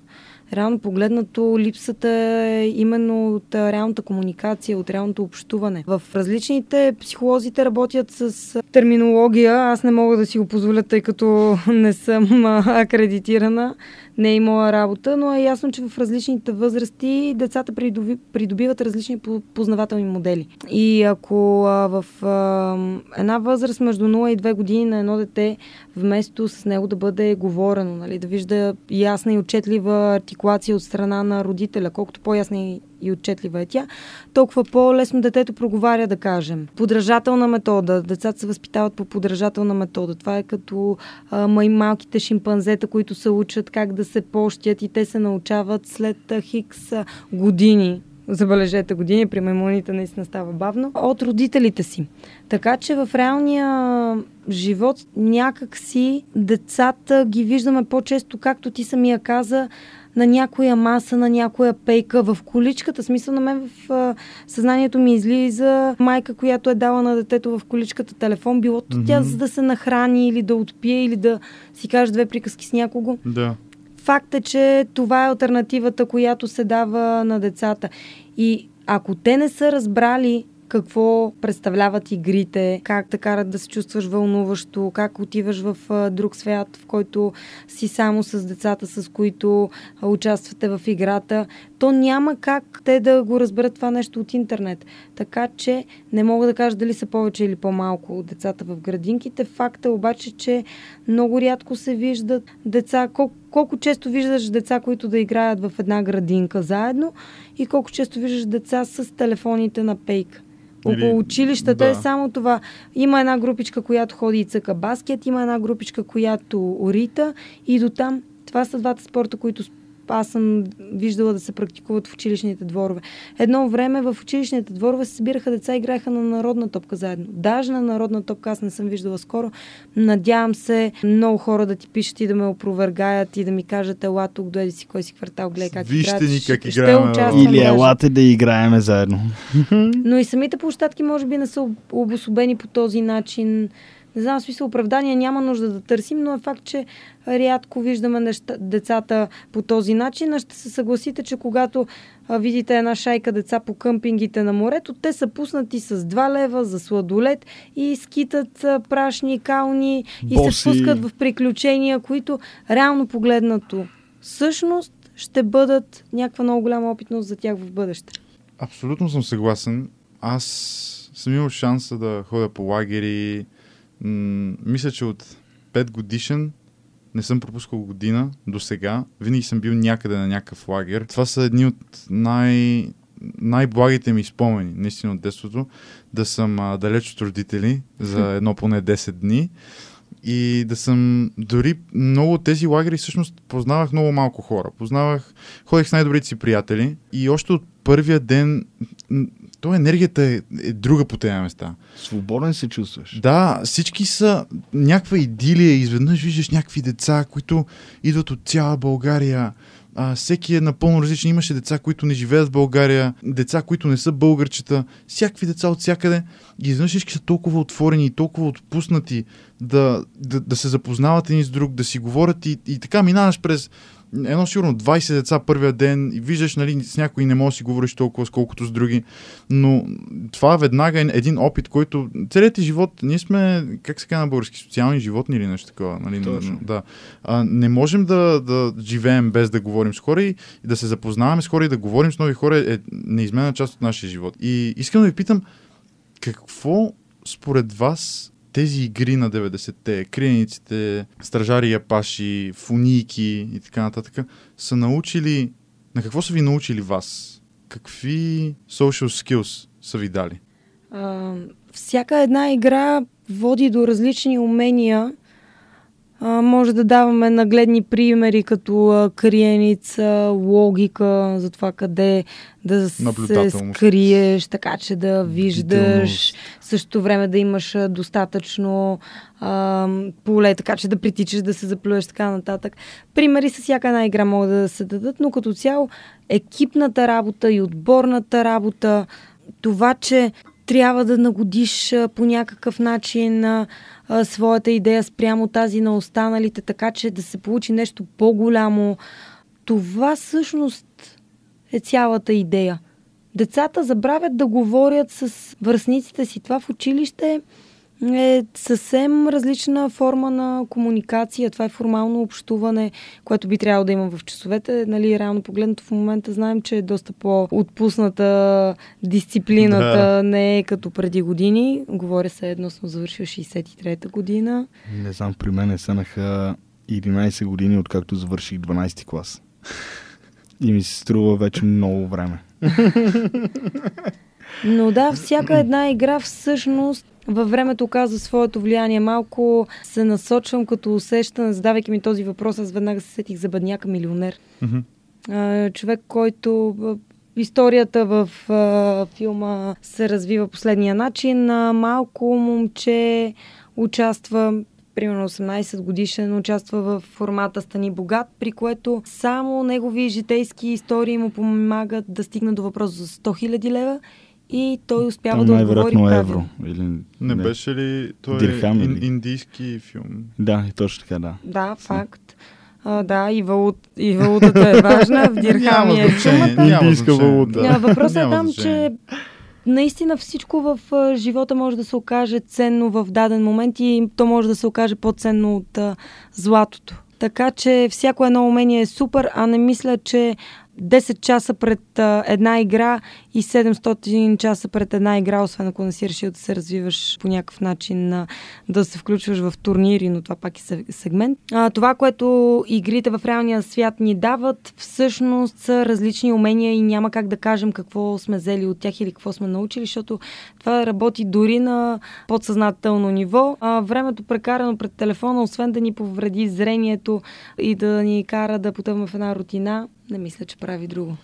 реално погледнато липсата е именно от реалната комуникация, от реалното общуване. В различните психолозите работят с терминология. Аз не мога да си го позволя, тъй като не съм акредитирана, не е имала работа, но е ясно, че в различните възрасти децата придоби, придобиват различни по- познавателни модели. И ако а, в а, една възраст между 0 и 2 години на едно дете, вместо с него да бъде говорено, нали, да вижда ясна и отчетлива артикулация от страна на родителя, колкото по-ясна и и отчетлива е тя, толкова по-лесно детето проговаря, да кажем. Подражателна метода. Децата се възпитават по подражателна метода. Това е като а, малките шимпанзета, които се учат как да се пощят и те се научават след а, хикс а, години забележете години, при маймуните наистина става бавно, от родителите си. Така че в реалния живот някак си децата ги виждаме по-често, както ти самия каза, на някоя маса, на някоя пейка, в количката. Смисъл на мен в а, съзнанието ми излиза майка, която е дала на детето в количката телефон, било то тя за да се нахрани или да отпие или да си каже две приказки с някого. Да. Факт е, че това е альтернативата, която се дава на децата. И ако те не са разбрали какво представляват игрите, как те карат да се чувстваш вълнуващо, как отиваш в друг свят, в който си само с децата, с които участвате в играта, то няма как те да го разберат това нещо от интернет. Така че не мога да кажа дали са повече или по-малко децата в градинките. Факт е обаче, че много рядко се виждат деца. Колко, колко често виждаш деца, които да играят в една градинка заедно и колко често виждаш деца с телефоните на пейка. Или- Около училищата да. е само това. Има една групичка, която ходи и цъка баскет, има една групичка, която орита и до там. Това са двата спорта, които аз съм виждала да се практикуват в училищните дворове. Едно време в училищните дворове се събираха деца и играеха на народна топка заедно. Даже на народна топка аз не съм виждала скоро. Надявам се много хора да ти пишат и да ме опровергаят и да ми кажат ела тук, дойди си кой си квартал, гледай как Вижте ни Ще- как играем, Или елате да играеме заедно. Но и самите площадки може би не са об- обособени по този начин. Не знам, смисъл оправдания няма нужда да търсим, но е факт, че рядко виждаме неща, децата по този начин. А ще се съгласите, че когато а, видите една шайка деца по къмпингите на морето, те са пуснати с 2 лева за сладолет и скитат а, прашни, кални и Боси. се спускат в приключения, които реално погледнато всъщност ще бъдат някаква много голяма опитност за тях в бъдеще. Абсолютно съм съгласен. Аз съм имал шанса да ходя по лагери. М- мисля, че от 5 годишен не съм пропускал година до сега. Винаги съм бил някъде на някакъв лагер. Това са едни от най- най-благите ми спомени, наистина от детството, да съм а, далеч от родители за едно поне 10 дни. И да съм дори много от тези лагери всъщност познавах много малко хора. Познавах, ходех с най-добрите си приятели и още от първия ден То енергията е, е друга по тези места. Свободен се чувстваш. Да, всички са някаква идилия. Изведнъж виждаш някакви деца, които идват от цяла България. А, всеки е напълно различен. Имаше деца, които не живеят в България, деца, които не са българчета, всякакви деца от всякъде. И изведнъж всички са толкова отворени и толкова отпуснати да, да, да се запознават един с друг, да си говорят и, и така минаваш през едно сигурно 20 деца първия ден и виждаш, нали, с някои не можеш да си говориш толкова, сколкото с други, но това веднага е един опит, който целият ти живот, ние сме, как се казва на български, социални животни или нещо такова, нали, Точно. да. А, не можем да, да живеем без да говорим с хора и, и да се запознаваме с хора и да говорим с нови хора е неизменна част от нашия живот. И искам да ви питам, какво според вас тези игри на 90-те, криениците, стражари япаши, фунийки и така нататък, са научили, на какво са ви научили вас? Какви social skills са ви дали? А, всяка една игра води до различни умения. А, може да даваме нагледни примери, като а, криеница, логика за това къде да се скриеш, така че да виждаш, същото време да имаш достатъчно а, поле, така че да притичаш, да се заплюеш, така нататък. Примери с всяка една игра могат да се дадат, но като цяло екипната работа и отборната работа, това, че трябва да нагодиш по някакъв начин своята идея спрямо тази на останалите, така че да се получи нещо по-голямо. Това всъщност е цялата идея. Децата забравят да говорят с връзниците си. Това в училище е съвсем различна форма на комуникация. Това е формално общуване, което би трябвало да има в часовете. Нали, реално погледнато в момента знаем, че е доста по-отпусната дисциплината, Да. не е като преди години. Говоря се едно съм завършил 63-та година. Не знам, при мен е станаха 11 години, откакто завърших 12 клас. И ми се струва вече много време. Но да, всяка една игра всъщност във времето оказва своето влияние. Малко се насочвам като усещане, задавайки ми този въпрос, аз веднага се сетих за бъдняка милионер. Човек, който историята в а, филма се развива последния начин. А, малко момче участва примерно 18 годишен, участва в формата Стани богат, при което само негови житейски истории му помагат да стигне до въпрос за 100 000 лева и той успява Там да отговори правилно. евро. Или... Не, беше ли той Дирхам ин, индийски филм? Да, и точно така, да. Да, факт. А, да, и, валут, и валутата е важна. В дирхами е сумата. Индийска валута. да. Въпросът е там, че наистина всичко в а, живота може да се окаже ценно в даден момент и то може да се окаже по-ценно от а, златото. Така че всяко едно умение е супер, а не мисля, че 10 часа пред една игра и 700 часа пред една игра, освен ако не си решил да се развиваш по някакъв начин, да се включваш в турнири, но това пак е се- сегмент. Това, което игрите в реалния свят ни дават, всъщност са различни умения и няма как да кажем какво сме взели от тях или какво сме научили, защото това работи дори на подсъзнателно ниво. Времето прекарано пред телефона, освен да ни повреди зрението и да ни кара да потъваме в една рутина, не мисля, че прави друго.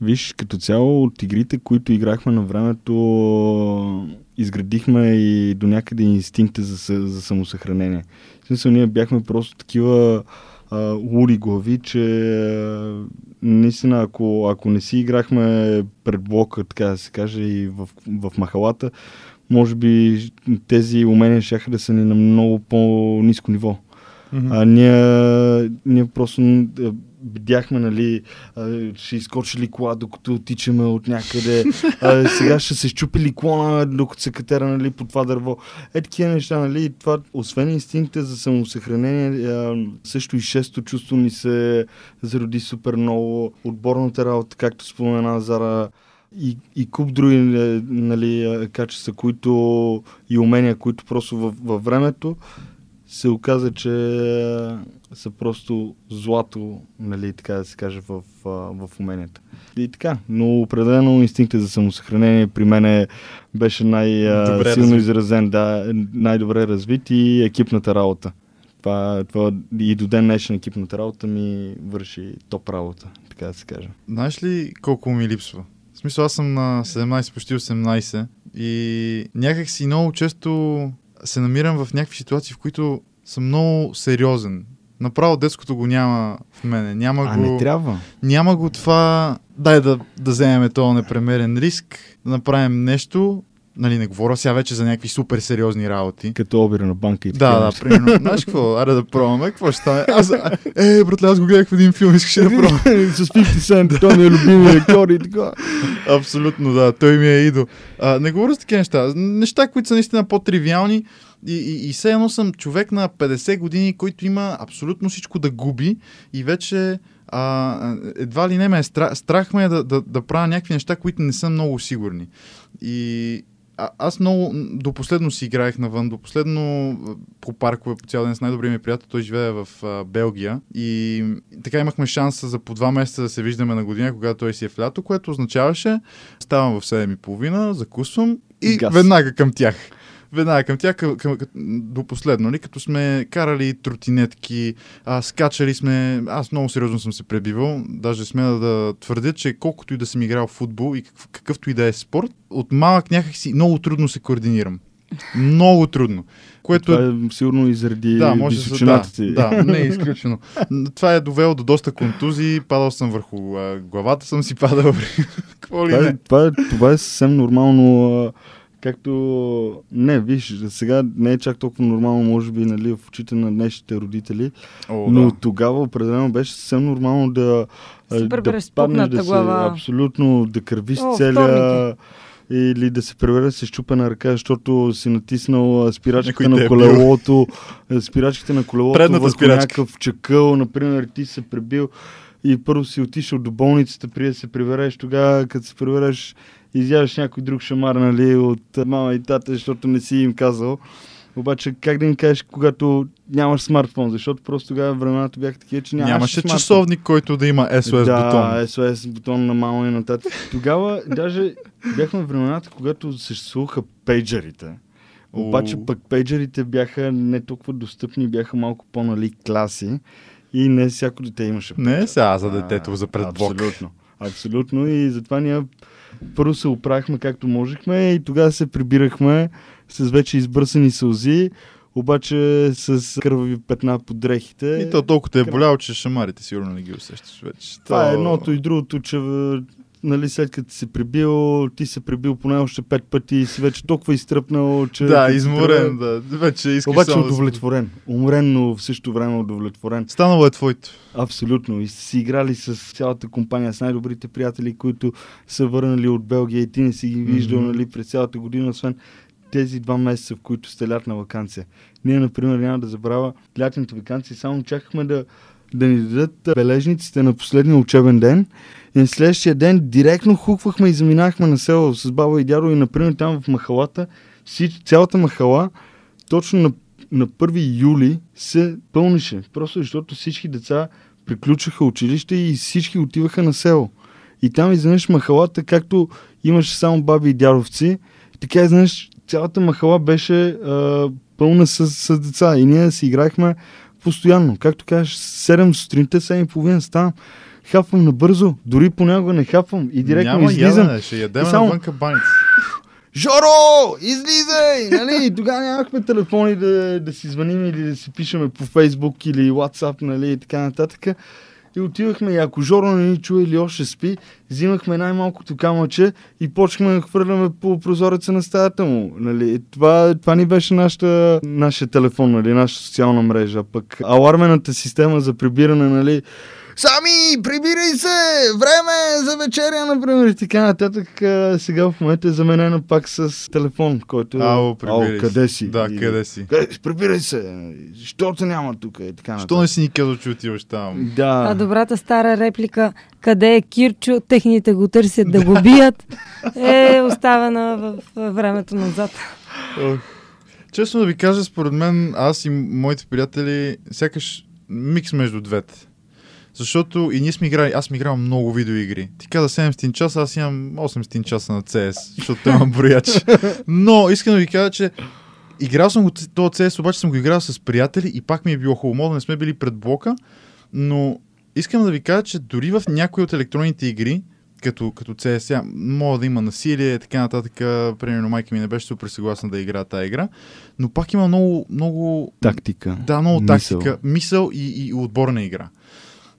Виж, като цяло от игрите, които играхме на времето, изградихме и до някъде инстинкта за, за самосъхранение. В смисъл, ние бяхме просто такива а, луди глави, че а, наистина, ако, ако не си играхме пред блока, така да се каже, и в, в махалата, може би тези умения ще да са ни на много по-низко ниво. Мгм. А, ние, ние просто видяхме, нали, ще изкочи ли кола, докато отичаме от някъде. Сега ще се щупи ли клона, докато се катера, нали, по това дърво. Е, такива неща, нали, това, освен инстинкта за самосъхранение, също и шесто чувство ни се зароди супер много. Отборната работа, както спомена Зара, и, и куп други е, нали, е, качества, които и умения, които просто във, във времето се оказа, че са просто злато, нали, така да се каже, в, в уменията. И така, но определено инстинктът за самосъхранение при мен беше Добре най-силно изразен, да, най-добре развит и екипната работа. Това, това и до ден днешен екипната работа ми върши топ работа, така да се каже. Знаеш ли колко ми липсва? В смисъл, аз съм на 17, почти 18 и някак си много често се намирам в някакви ситуации, в които съм много сериозен. Направо детското го няма в мене. Няма А го... не трябва. няма го това, дай да, да вземем този непремерен риск, да направим нещо, нали, не говоря сега вече за някакви супер сериозни работи. Като обира на банка и Да, такива да, неща. примерно. Знаеш какво? Аре да пробваме. Какво ще стане? Аз, а, е, братле, аз го гледах в един филм, искаш да пробвам. С 50 Cent, той ми е любимия актьор и така. Абсолютно, да. Той ми е идол. А, не говоря с такива неща. Неща, които са наистина по-тривиални и, и, и все едно съм човек на 50 години, който има абсолютно всичко да губи и вече а, едва ли не ме е страх, страх ме е да, да, да правя някакви неща, които не са много сигурни. И а, аз много до последно си играех навън, до последно по паркове по цял ден с най-добрия ми приятел. Той живее в а, Белгия и така имахме шанса за по два месеца да се виждаме на година, когато той си е в лято, което означаваше ставам в 7.30, закусвам и Газ. веднага към тях. Веднага към тях, към, към, до последно, нали? като сме карали тротинетки, а, скачали сме, аз много сериозно съм се пребивал, даже сме да твърдя, че колкото и да съм играл в футбол и какъв, какъвто и да е спорт, от малък някакси много трудно се координирам. Много трудно. Което Това е сигурно и заради да, може да, височината да, ти. да, не е изключено. Това е довело до доста контузии, падал съм върху а, главата, съм си падал. Какво ли Това, е, не? това, е, това е съвсем нормално. а, Както... Не, виж, сега не е чак толкова нормално, може би, нали, в очите на днешните родители, О, но да. тогава определено беше съвсем нормално да, Супер да паднеш, да глава. Се, абсолютно, да кървиш О, целия... Или да се преведе с щупена ръка, защото си натиснал спирачката на е колелото, а, спирачките на колелото Предната върху спирачка. някакъв чакъл, например, ти се пребил и първо си отишъл до болницата, преди да се прибереш, тогава като се прибереш, изяваш някой друг шамар, нали, от мама и тата, защото не си им казал. Обаче как да им кажеш, когато нямаш смартфон, защото просто тогава времената бяха такива, че нямаше, Нямаше смартфон. часовник, който да има SOS да, бутон. SOS бутон на мама и нататък. Тогава даже бяхме времената, когато съществуваха пейджерите. Обаче пък пейджерите бяха не толкова достъпни, бяха малко по-нали класи и не всяко дете имаше. Не сега за детето, за пред блок. Абсолютно. Абсолютно и затова ние първо се оправихме както можехме и тогава се прибирахме с вече избърсани сълзи, обаче с кървави петна по дрехите. И то толкова те е боляло, че шамарите сигурно не ги усещаш вече. Това е То- едното и другото, че нали, след като си прибил, ти се прибил поне още пет пъти и си вече толкова изтръпнал, че... Да, изморен, да. Вече искаш Обаче само си- удовлетворен. Умрен, но в същото време удовлетворен. Станало е твоето. Абсолютно. И си играли с цялата компания, с най-добрите приятели, които са върнали от Белгия и ти не си ги виждал Мгм. нали, през цялата година, освен тези два месеца, в които сте лятна вакансия. Ние, например, няма да забравя лятните вакансии, само чакахме да, да ни дадат бележниците на последния учебен ден. И на следващия ден директно хуквахме и заминахме на село с баба и дядо и, например, там в махалата, цялата махала, точно на, на 1 юли се пълнише. Просто защото всички деца приключваха училище и всички отиваха на село. И там изведнъж махалата, както имаше само баби и дядовци, така изведнъж цялата махала беше а, пълна с, с деца. И ние си играхме постоянно. Както кажеш, 7 сутринта, 7 и половина ставам, хапвам набързо, дори понякога не хапвам и директно Няма излизам. ядене, ще ядем само- навънка баница. Жоро, излизай! Нали? Тогава нямахме телефони да, да си звъним или да си пишеме по Фейсбук или WhatsApp, нали? И така нататък. И отивахме и ако Жоро не ни чуе или още спи, взимахме най-малкото камъче и почнахме да хвърляме по прозореца на стаята му. Нали? Това, това ни беше нашата, нашия телефон, нали? нашата социална мрежа. Пък алармената система за прибиране, нали? Сами, прибирай се! Време е за вечеря, например, и така нататък. А, сега в момента е заменена пак с телефон, който... Ало, прибирай Ало, къде си? Да, И- къде си? Къде, прибирай се! Защото няма тук и така нататък. Що не си ни казал, че отиваш там? Да. А добрата стара реплика къде е Кирчо, техните го търсят да го бият, е оставена в времето назад. Честно да ви кажа, според мен, аз и моите приятели, сякаш микс между двете. Защото и ние сме играли, аз съм играл много видеоигри. Ти каза 700 часа, аз имам 800 часа на CS, защото имам брояч. Но искам да ви кажа, че играл съм го този CS, обаче съм го играл с приятели и пак ми е било хубаво, да не сме били пред блока, но искам да ви кажа, че дори в някои от електронните игри, като, като CSA. Мога да има насилие, така нататък. Примерно майка ми не беше супер съгласна да игра тази игра. Но пак има много, много Тактика. да, много Мисъл. тактика, мисъл и, и отборна игра.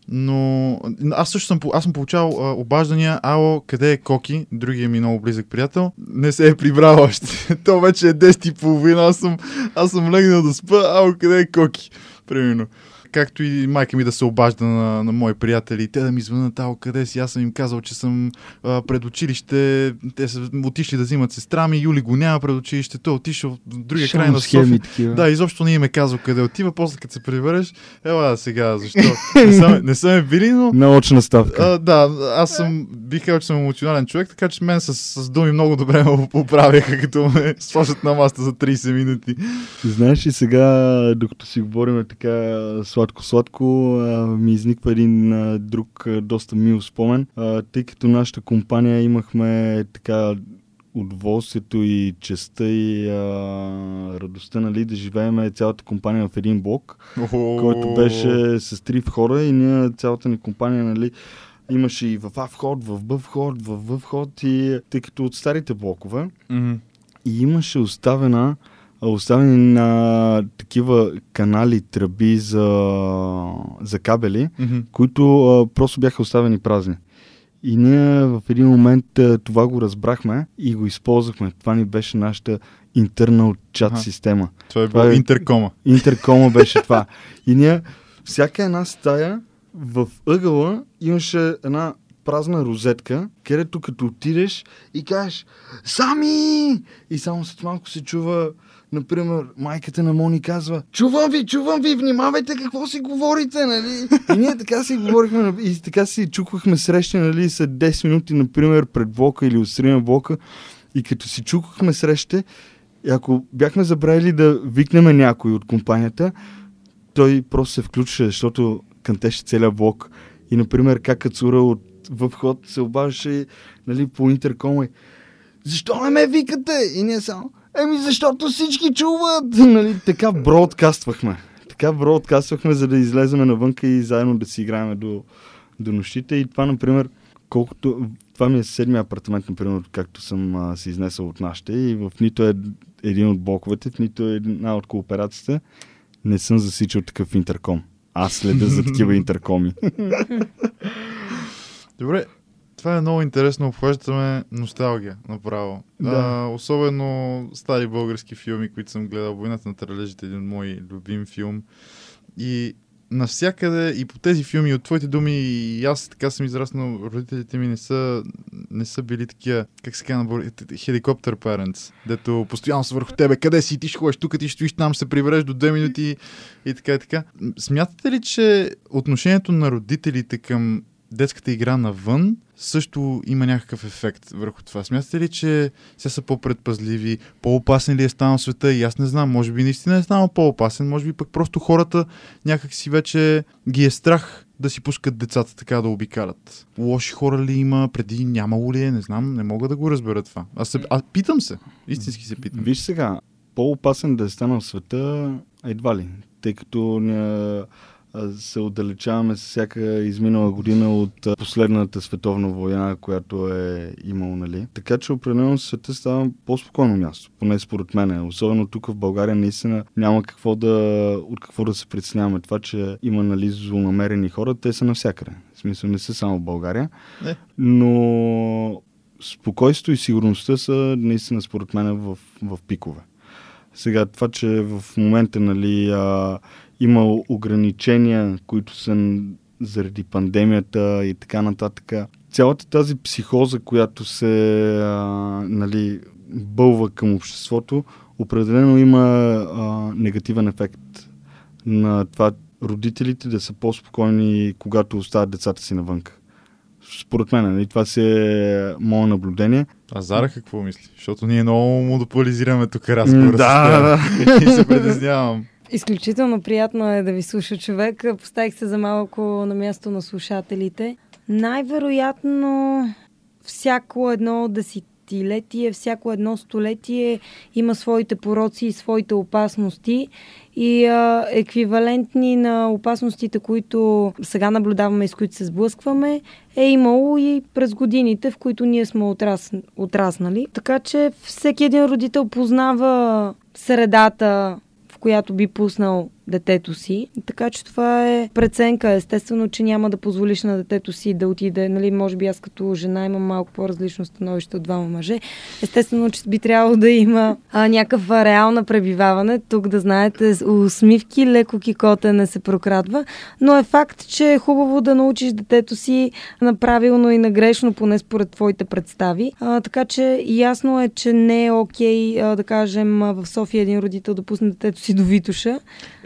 Но аз също съм, аз съм получавал а, обаждания, ало, къде е Коки, другия ми много близък приятел, не се е прибрал още. То вече е 10 и половина, аз съм, аз съм легнал да спа, ало, къде е Коки, примерно. Както и майка ми да се обажда на, на мои приятели, те да ми звънат, ало, къде си, аз съм им казал, че съм а, пред училище, те са отишли да взимат сестра ми, Юли го няма пред училище, той е отишъл в другия край на София. такива. Да, изобщо не им е казал къде отива, после като се прибереш, ела сега, защо? не, са, не са ме били, но... Научна ставка. А, да, аз съм, бих казал, че съм емоционален човек, така че мен с, с думи много добре ме поправяха, като ме сложат на маста за 30 минути. Знаеш ли сега, докато си говорим така сладко-сладко, а, ми изниква един а, друг а, доста мил спомен, а, тъй като нашата компания имахме така удоволствието и честа и а, радостта нали, да живеем цялата компания в един блок, който беше с три входа и ние цялата ни компания нали, имаше и в А вход, в Б вход, в В вход и тъй като от старите блокове Мгм. и имаше оставена оставени на такива канали, тръби за, за кабели, Мгм. които а, просто бяха оставени празни. И ние в един момент а, това го разбрахме и го използвахме. Това ни беше нашата интернал чат система. Това е било е- интеркома. Интеркома беше това. И ние, всяка една стая, в ъгъла имаше една празна розетка, където като отидеш и кажеш Сами! И само след малко се чува, например, майката на Мони казва Чувам ви, чувам ви, внимавайте какво си говорите, нали? И ние така си говорихме и така си чуквахме срещи, нали, след 10 минути, например, пред блока или отстрани на блока. И като си чукахме срещи, и ако бяхме забравили да викнем някой от компанията, той просто се включваше, защото кънтеше целият блок. И, например, как Кацура от в ход се обаждаше нали, по интеркома защо не ме викате? И ние само, еми защото всички чуват. Нали, така бродкаствахме. Така бродкаствахме, за да излеземе навънка и заедно да си играем до, до нощите. И това, например, колкото... Това ми е седмия апартамент, например, както съм а, се изнесъл от нашите и в нито е един от блоковете, в нито една от кооперациите не съм засичал такъв интерком. Аз следя за такива интеркоми. Добре, това е много интересно. Обхващаме носталгия, направо. Да. А, особено стари български филми, които съм гледал. Войната на тралежите е един мой любим филм. И навсякъде и по тези филми, от твоите думи, и аз така съм израснал, родителите ми не са, не са били такива, как се казва, хеликоптер parents, дето постоянно са върху тебе, къде си, ти ще ходиш тук, ти ще стоиш там, ще се прибереш до две минути и така и така. Смятате ли, че отношението на родителите към детската игра навън също има някакъв ефект върху това. Смятате ли, че сега са по-предпазливи, по-опасен ли е станал света? И аз не знам, може би наистина е станал по-опасен, може би пък просто хората някак си вече ги е страх да си пускат децата така да обикалят. Лоши хора ли има, преди нямало ли е, не знам, не мога да го разбера това. Аз, се, а, питам се, истински се питам. Виж сега, по-опасен да е станал света, едва ли. Тъй като а, се отдалечаваме с всяка изминала година от последната световна война, която е имало, нали? Така че определено света става по-спокойно място, поне според мен. Особено тук в България наистина няма какво да, от какво да се притесняваме. Това, че има нали, злонамерени хора, те са навсякъде. В смисъл не са само в България. Не. Но спокойствието и сигурността са наистина според мен в, в пикове. Сега това, че в момента нали, а, има ограничения, които са заради пандемията и така нататък. Цялата тази психоза, която се а, нали, бълва към обществото, определено има а, негативен ефект на това родителите да са по-спокойни, когато оставят децата си навънка. Според мен, нали, това си е мое наблюдение. А Зара какво мисли? Защото ние много монополизираме тук разговора. Да, теб. И се притеснявам. Изключително приятно е да ви слуша човек. Поставих се за малко на място на слушателите. Най-вероятно всяко едно десетилетие, всяко едно столетие има своите пороци и своите опасности и а, еквивалентни на опасностите, които сега наблюдаваме и с които се сблъскваме, е имало и през годините, в които ние сме отрас... отраснали. Така че всеки един родител познава средата, която би пуснал детето си. Така че това е преценка. Естествено, че няма да позволиш на детето си да отиде. Нали, може би аз като жена имам малко по-различно становище от двама мъже. Естествено, че би трябвало да има а, някаква реална пребиваване. Тук да знаете, усмивки, леко кикоте не се прокрадва. Но е факт, че е хубаво да научиш детето си на правилно и на грешно, поне според твоите представи. А, така че ясно е, че не е окей, а, да кажем, в София един родител да пусне детето си до Витуша.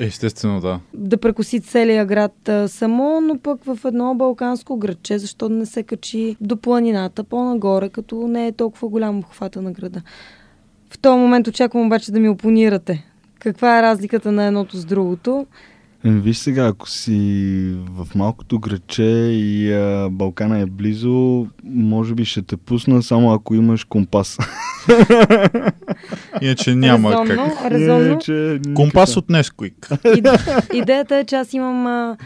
Естествено, да. Да прекоси целия град а, само, но пък в едно балканско градче, защо да не се качи до планината, по-нагоре, като не е толкова голям обхвата на града. В този момент очаквам обаче да ми опонирате. Каква е разликата на едното с другото? Еми, виж сега, ако си в малкото градче и а, Балкана е близо, може би ще те пусна само ако имаш компас. Иначе няма резонно, как. резонно. Иначе. Компас от Nesquik. Иде- Идеята е, че аз имам а,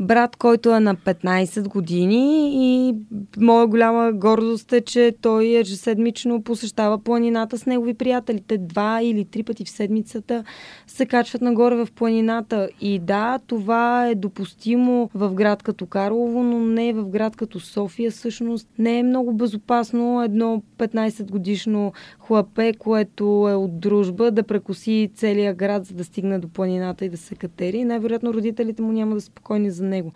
брат, който е на 15 години и моя голяма гордост е, че той ежеседмично посещава планината с негови приятели. Те два или три пъти в седмицата се качват нагоре в планината. И да, това е допустимо в град като Карлово, но не в град като София. Всъщност не е много безопасно едно 15 годишно хлапе, което е от дружба, да прекоси целия град, за да стигне до планината и да се катери. Най-вероятно родителите му няма да спокойни за него.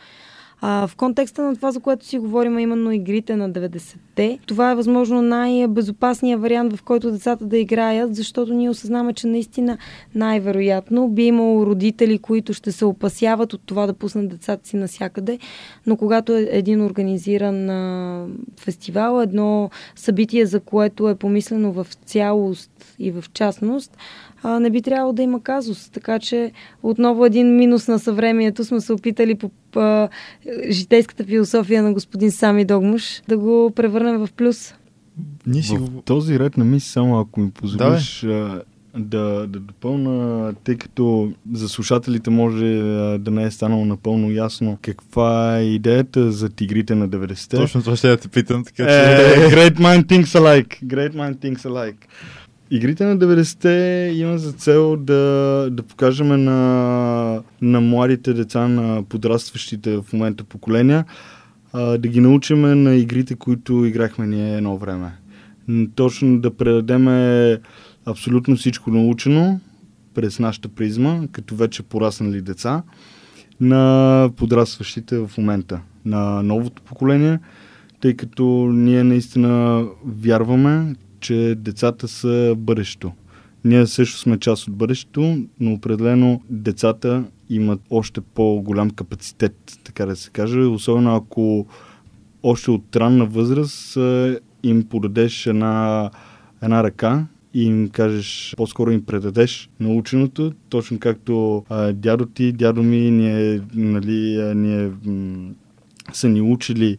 А, в контекста на това, за което си говорим, именно игрите на 90-те, това е възможно най-безопасният вариант, в който децата да играят, защото ние осъзнаваме, че наистина най-вероятно би имало родители, които ще се опасяват от това да пуснат децата си насякъде, но когато е един организиран а, фестивал, едно събитие, за което е помислено в цялост и в частност, а, не би трябвало да има казус. Така че отново един минус на съвремието сме се опитали по а, житейската философия на господин Сами Догмуш да го превърнем в плюс. Ние си В този ред на мисли, само ако ми позволиш а, да, да допълна, тъй като за слушателите може да не е станало напълно ясно каква е идеята за тигрите на 90-те. Точно това ще я те питам, така че... Е, great mind thinks alike. Great mind thinks alike. Игрите на 90-те има за цел да, да покажем на, на младите деца, на подрастващите в момента поколения, да ги научиме на игрите, които играхме ние едно време. Точно да предадем абсолютно всичко научено през нашата призма, като вече пораснали деца, на подрастващите в момента, на новото поколение, тъй като ние наистина вярваме, че децата са бъдещето. Ние също сме част от бъдещето, но определено децата имат още по-голям капацитет, така да се каже, особено ако още от ранна възраст им подадеш една, една ръка и им кажеш, по-скоро им предадеш наученото, точно както а, дядо ти, дядо ми, ние, нали, ние м- са ни учили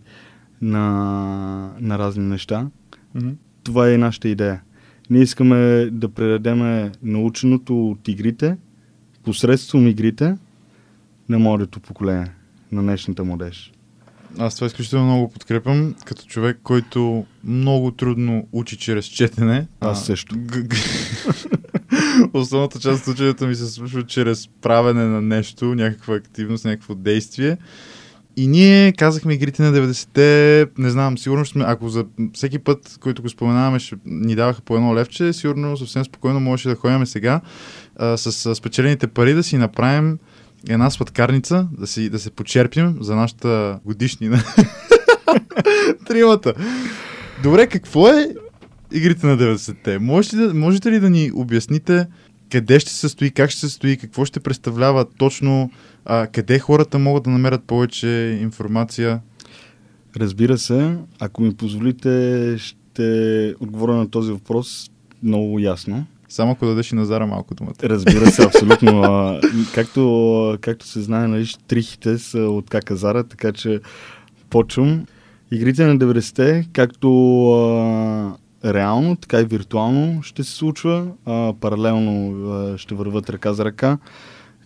на, на разни неща. Мгм. Това е нашата идея. Ние искаме да предадем наученото от игрите, посредством игрите, на младото поколение, на днешната младеж. Аз това изключително много подкрепям, като човек, който много трудно учи чрез четене. Аз също. Основната част от ученето ми се случва чрез правене на нещо, някаква активност, някакво действие. И ние казахме игрите на 90-те, не знам, сигурно сме, ако за всеки път, който го споменаваме, ще ни даваха по едно левче, сигурно съвсем спокойно можеше да ходим сега а, с, спечелените пари да си направим една сладкарница, да, си, да се почерпим за нашата годишнина. Тримата. Добре, какво е игрите на 90-те? Можете, можете ли да ни обясните къде ще се състои, как ще се състои, какво ще представлява точно, а, къде хората могат да намерят повече информация? Разбира се, ако ми позволите, ще отговоря на този въпрос много ясно. Само ако дадеш и Назара малко думата. Разбира се, абсолютно. А, както, както се знае, нали, штрихите са от Каказара, така че почвам. Игрите на 90-те, както а, реално, така и виртуално ще се случва. А, паралелно а, ще върват ръка за ръка.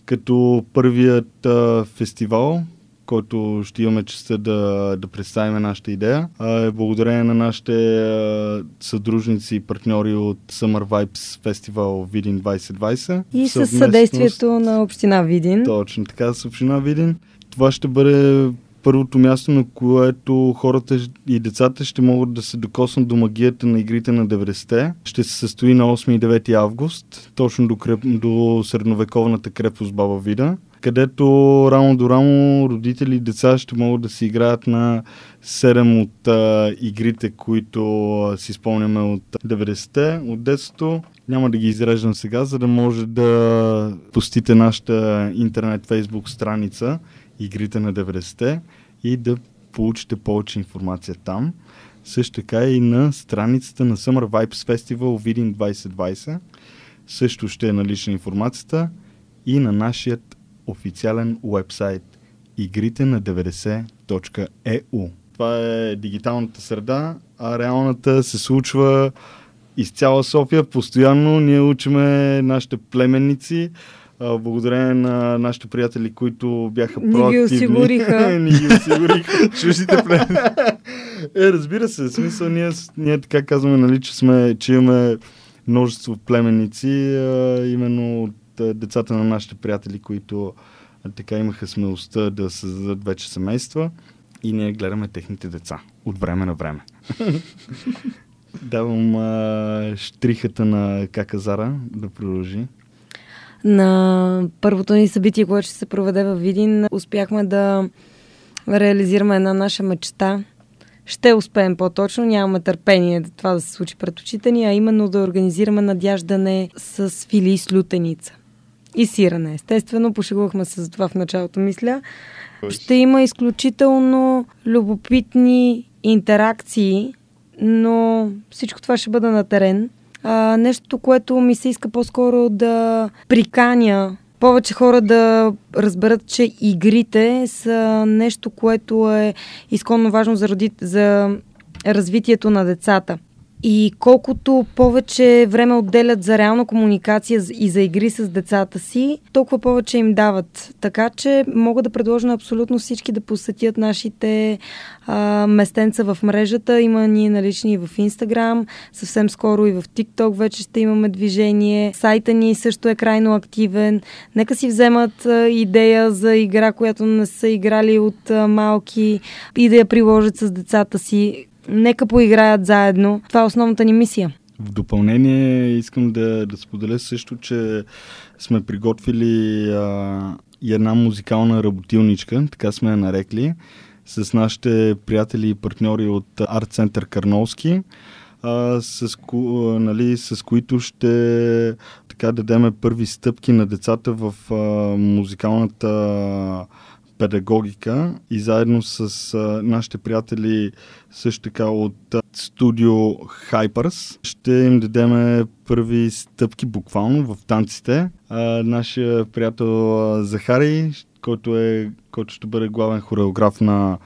Като първият а, фестивал, който ще имаме честа да, да представим нашата идея. Е благодарение на нашите а, съдружници и партньори от Summer Vibes Festival Видин 2020. И с съдействието на Община Видин. Точно така, с Община Видин. Това ще бъде първото място, на което хората и децата ще могат да се докоснат до магията на игрите на 90-те. Ще се състои на 8 и 9 август, точно до, креп, до средновековната крепост Баба Вида където рамо до рамо родители и деца ще могат да си играят на 7 от а, игрите, които а, си спомняме от 90-те, от детството. Няма да ги изреждам сега, за да може да пустите нашата интернет фейсбук страница игрите на 90-те и да получите повече информация там. Също така и на страницата на Summer Vibes Festival Видин 2020 също ще е налична информацията и на нашият официален уебсайт игрите на 90.eu. Това е дигиталната среда, а реалната се случва из цяла София. Постоянно ние учиме нашите племенници, благодарение на нашите приятели, които бяха Ни проактивни. Ги осигуриха. Ни ги осигуриха. Чуждите е, разбира се, смисъл ние, ние така казваме, нали, че, сме, че имаме множество племенници, а, именно от децата на нашите приятели, които а, така имаха смелостта да създадат вече семейства и ние гледаме техните деца от време на време. Давам а, штрихата на Каказара да продължи. На първото ни събитие, което ще се проведе в Видин, успяхме да реализираме една наша мечта. Ще успеем по-точно, нямаме търпение това да се случи пред очите ни, а именно да организираме надяждане с фили с лютеница. И сиране. Естествено, пошегувахме се за това в началото, мисля. Ще има изключително любопитни интеракции, но всичко това ще бъде на терен. А, нещо, което ми се иска по-скоро да приканя повече хора да разберат, че игрите са нещо, което е изконно важно за, роди... за развитието на децата. И колкото повече време отделят за реална комуникация и за игри с децата си, толкова повече им дават. Така че мога да предложа на абсолютно всички да посетят нашите а, местенца в мрежата. Има ни налични и в Инстаграм, съвсем скоро и в ТикТок вече ще имаме движение. Сайта ни също е крайно активен. Нека си вземат а, идея за игра, която не са играли от а, малки и да я приложат с децата си Нека поиграят заедно. Това е основната ни мисия. В допълнение искам да, да споделя също, че сме приготвили а, една музикална работилничка, така сме я нарекли, с нашите приятели и партньори от Арт Център Карнолски, а, с, ко, нали, с които ще така дадеме първи стъпки на децата в а, музикалната педагогика и заедно с а, нашите приятели също така от студио Hypers ще им дадем първи стъпки буквално в танците. А, нашия приятел Захари, който, е, който ще бъде главен хореограф на,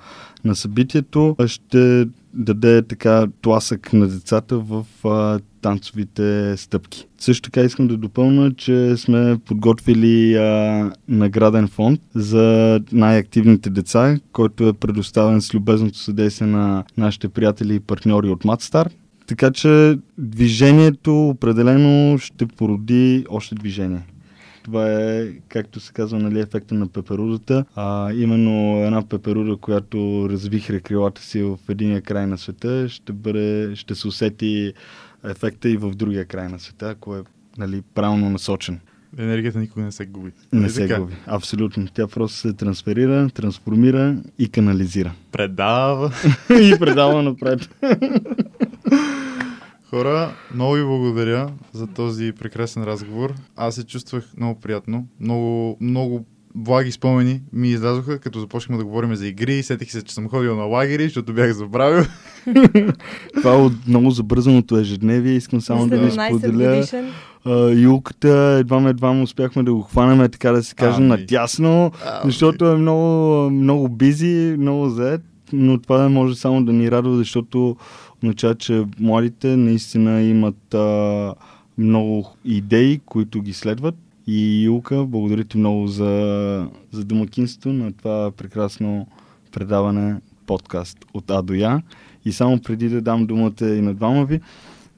на събитието, ще даде така тласък на децата в а, танцовите стъпки. Също така искам да допълна, че сме подготвили а, награден фонд за най-активните деца, който е предоставен с любезното съдействие на нашите приятели и партньори от Матстар. Така че движението определено ще породи още движение. Това е, както се казва, нали, ефекта на пеперудата. А, именно една пеперуда, която развихре крилата си в единия край на света, ще, бъде, ще се усети ефекта и в другия край на света, ако е нали, правилно насочен. Енергията никога не се губи. Не, не се така? губи. Абсолютно. Тя просто се трансферира, трансформира и канализира. Предава. и предава напред. Хора, много ви благодаря за този прекрасен разговор. Аз се чувствах много приятно. Много, много благи спомени ми излязоха, като започнахме да говорим за игри. Сетих се, че съм ходил на лагери, защото бях забравил. Това е от много забързаното ежедневие. Искам само да ви споделя. юлката, едва едва успяхме да го хванем, така да се каже, ами. натясно, защото е много, много бизи, много зает но това може само да ни радва, защото означава, че младите наистина имат а, много идеи, които ги следват. И Юлка, благодаря ти много за, за домакинство на това прекрасно предаване, подкаст от А до Я. И само преди да дам думата и на двама ви,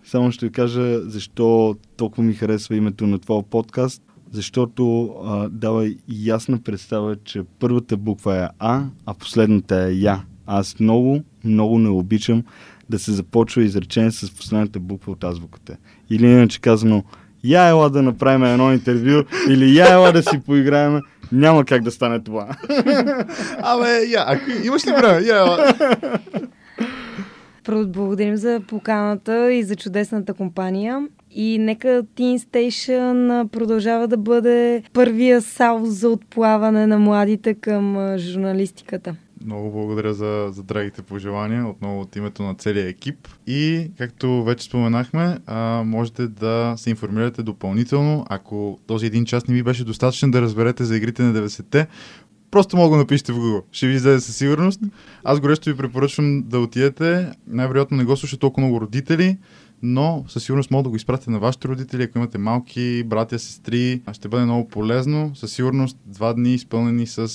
само ще кажа защо толкова ми харесва името на твоя подкаст. Защото а, дава ясна представа, че първата буква е А, а последната е Я. Аз много, много не обичам да се започва изречение с последната буква от азбуката. Или иначе казано, я ела да направим едно интервю или я ела да си поиграем. Няма как да стане това. Абе, я, ако имаш ли време? Я, ела. Първо благодарим за поканата и за чудесната компания. И нека Teen Station продължава да бъде първия сал за отплаване на младите към журналистиката. Много благодаря за, за драгите пожелания, отново от името на целия екип. И, както вече споменахме, а, можете да се информирате допълнително. Ако този един час не ви беше достатъчен да разберете за игрите на 90-те, просто мога да напишете в Google. Ще ви излезе със сигурност. Аз горещо ви препоръчвам да отидете. Най-вероятно не го слушат толкова много родители, но със сигурност мога да го изпратите на вашите родители, ако имате малки братя, сестри. Ще бъде много полезно. Със сигурност два дни изпълнени с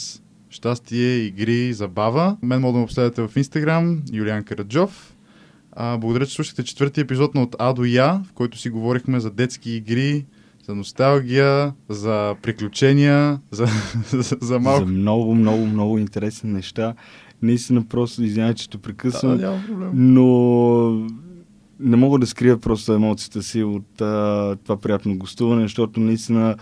щастие, игри, забава. Мен мога да ме последвате в Инстаграм, Юлиан Караджов. А, благодаря, че слушахте четвъртия епизод на От А до Я, в който си говорихме за детски игри, за носталгия, за приключения, за, за, за малко. За много, много, много интересни неща. Наистина просто, извинявай, че те прекъсвам, Да, но не мога да скрия просто емоцията си от а, това приятно гостуване, защото наистина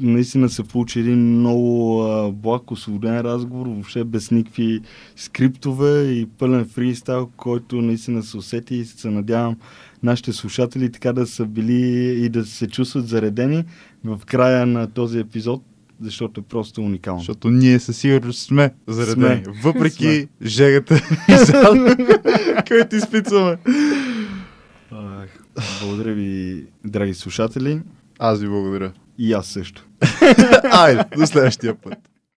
наистина се получи един много а, благ, освободен разговор, въобще без никакви скриптове и пълен фристайл, който наистина се усети и се надявам нашите слушатели така да са били и да се чувстват заредени в края на този епизод, защото е просто уникално. Защото ние със сигурност сме заредени. Сме. Въпреки Сме. жегата който изпитваме. Благодаря ви, драги слушатели. Аз ви благодаря. И аз също. Айде, до следващия път.